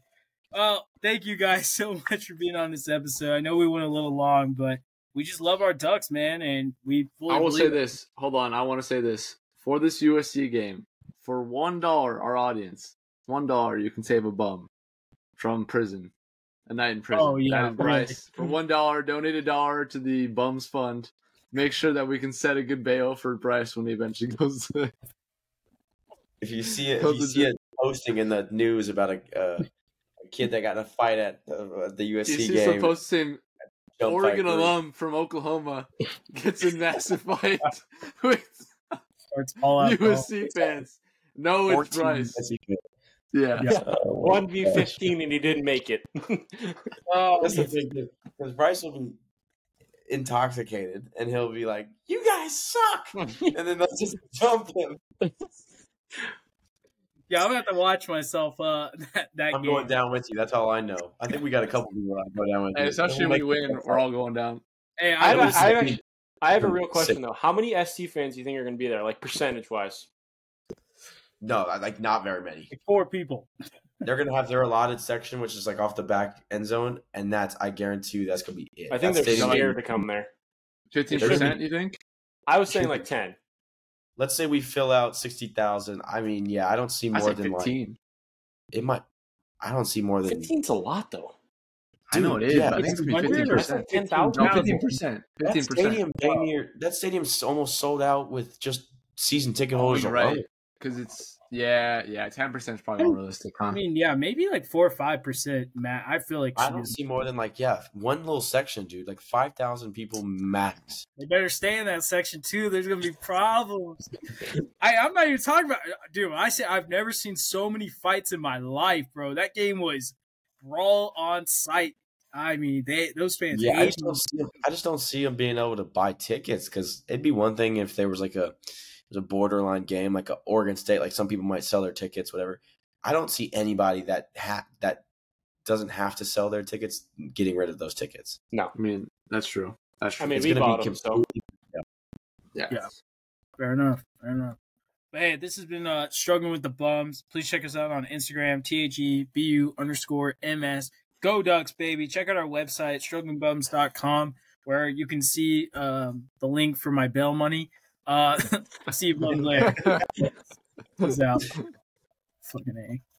Well, thank you guys *laughs* so much for being on this episode. I know we went a little long, but we just love our Ducks, man, and we fully I will say believe- this. Hold on. I want to say this. For this USC game, for one dollar, our audience, one dollar, you can save a bum from prison, a night in prison. Oh, yeah, that is Bryce. For one dollar, donate a dollar to the Bums Fund. Make sure that we can set a good bail for Bryce when he eventually *laughs* goes. To... If you see it, if you see it posting in the news about a, uh, a kid that got in a fight at uh, the USC see game, some post saying jump Oregon fight group. alum from Oklahoma *laughs* gets in massive fight *laughs* with starts all out. USC fans. No, it's 14 Bryce. Yeah. Yeah. *laughs* One v fifteen, and he didn't make it. Oh, That's the thing, because Bryce will be intoxicated and he'll be like, "You guys suck," and then they'll just jump him. Yeah, I'm gonna have to watch myself. Uh, *laughs* that, that I'm game. going down with you. That's all I know. I think we got a couple people that go down with And especially We'll when we win, we're all going down. Hey, I I, have, a, have actually, I have a real question though. How many SC fans do you think are going to be there, like percentage wise? No, like not very many. four people. *laughs* They're gonna have their allotted section, which is like off the back end zone, and that's I guarantee you that's gonna be it. I think That they're scared to come there. Fifteen They're percent, you think? I was saying like ten. Let's say we fill out sixty thousand. I mean, yeah, I don't see more say than like it might. I don't see more than 15's a lot though. I know it Dude, is. yeah, I think it's it's gonna be fifteen 100 or percent. Ten thousand. Fifteen percent. that Fifteen percent. stadium. Dang near that stadium's almost sold out with just season ticket Oh, holders. you're right. Because it's yeah, yeah. Ten percent is probably more realistic, huh? I mean, yeah, maybe like four or five percent. Matt, I feel like I don't see more than like yeah, one little section, dude. Like five thousand people max. they better stay in that section too. There's gonna be problems. I, I'm not even talking about, dude. I say I've never seen so many fights in my life, bro. That game was brawl on site. I mean, they those fans. Yeah, I just don't see. 'em- I just don't see them being able to buy tickets because it'd be one thing if there was like a, it was a borderline game like a Oregon State. Like some people might sell their tickets, whatever. I don't see anybody that ha- that doesn't have to sell their tickets getting rid of those tickets. No, I mean, that's true. That's true. I mean, It's we bought be them, so completely- yeah. Yeah. Fair enough. Fair enough. But hey, this has been uh, struggling with the bums. Please check us out on Instagram, T H E B U underscore M S. Go Ducks, baby. Check out our website, strugglingbums.com, where you can see um, the link for my bail money. Uh, *laughs* see you both later. *laughs* Peace out. Fucking A.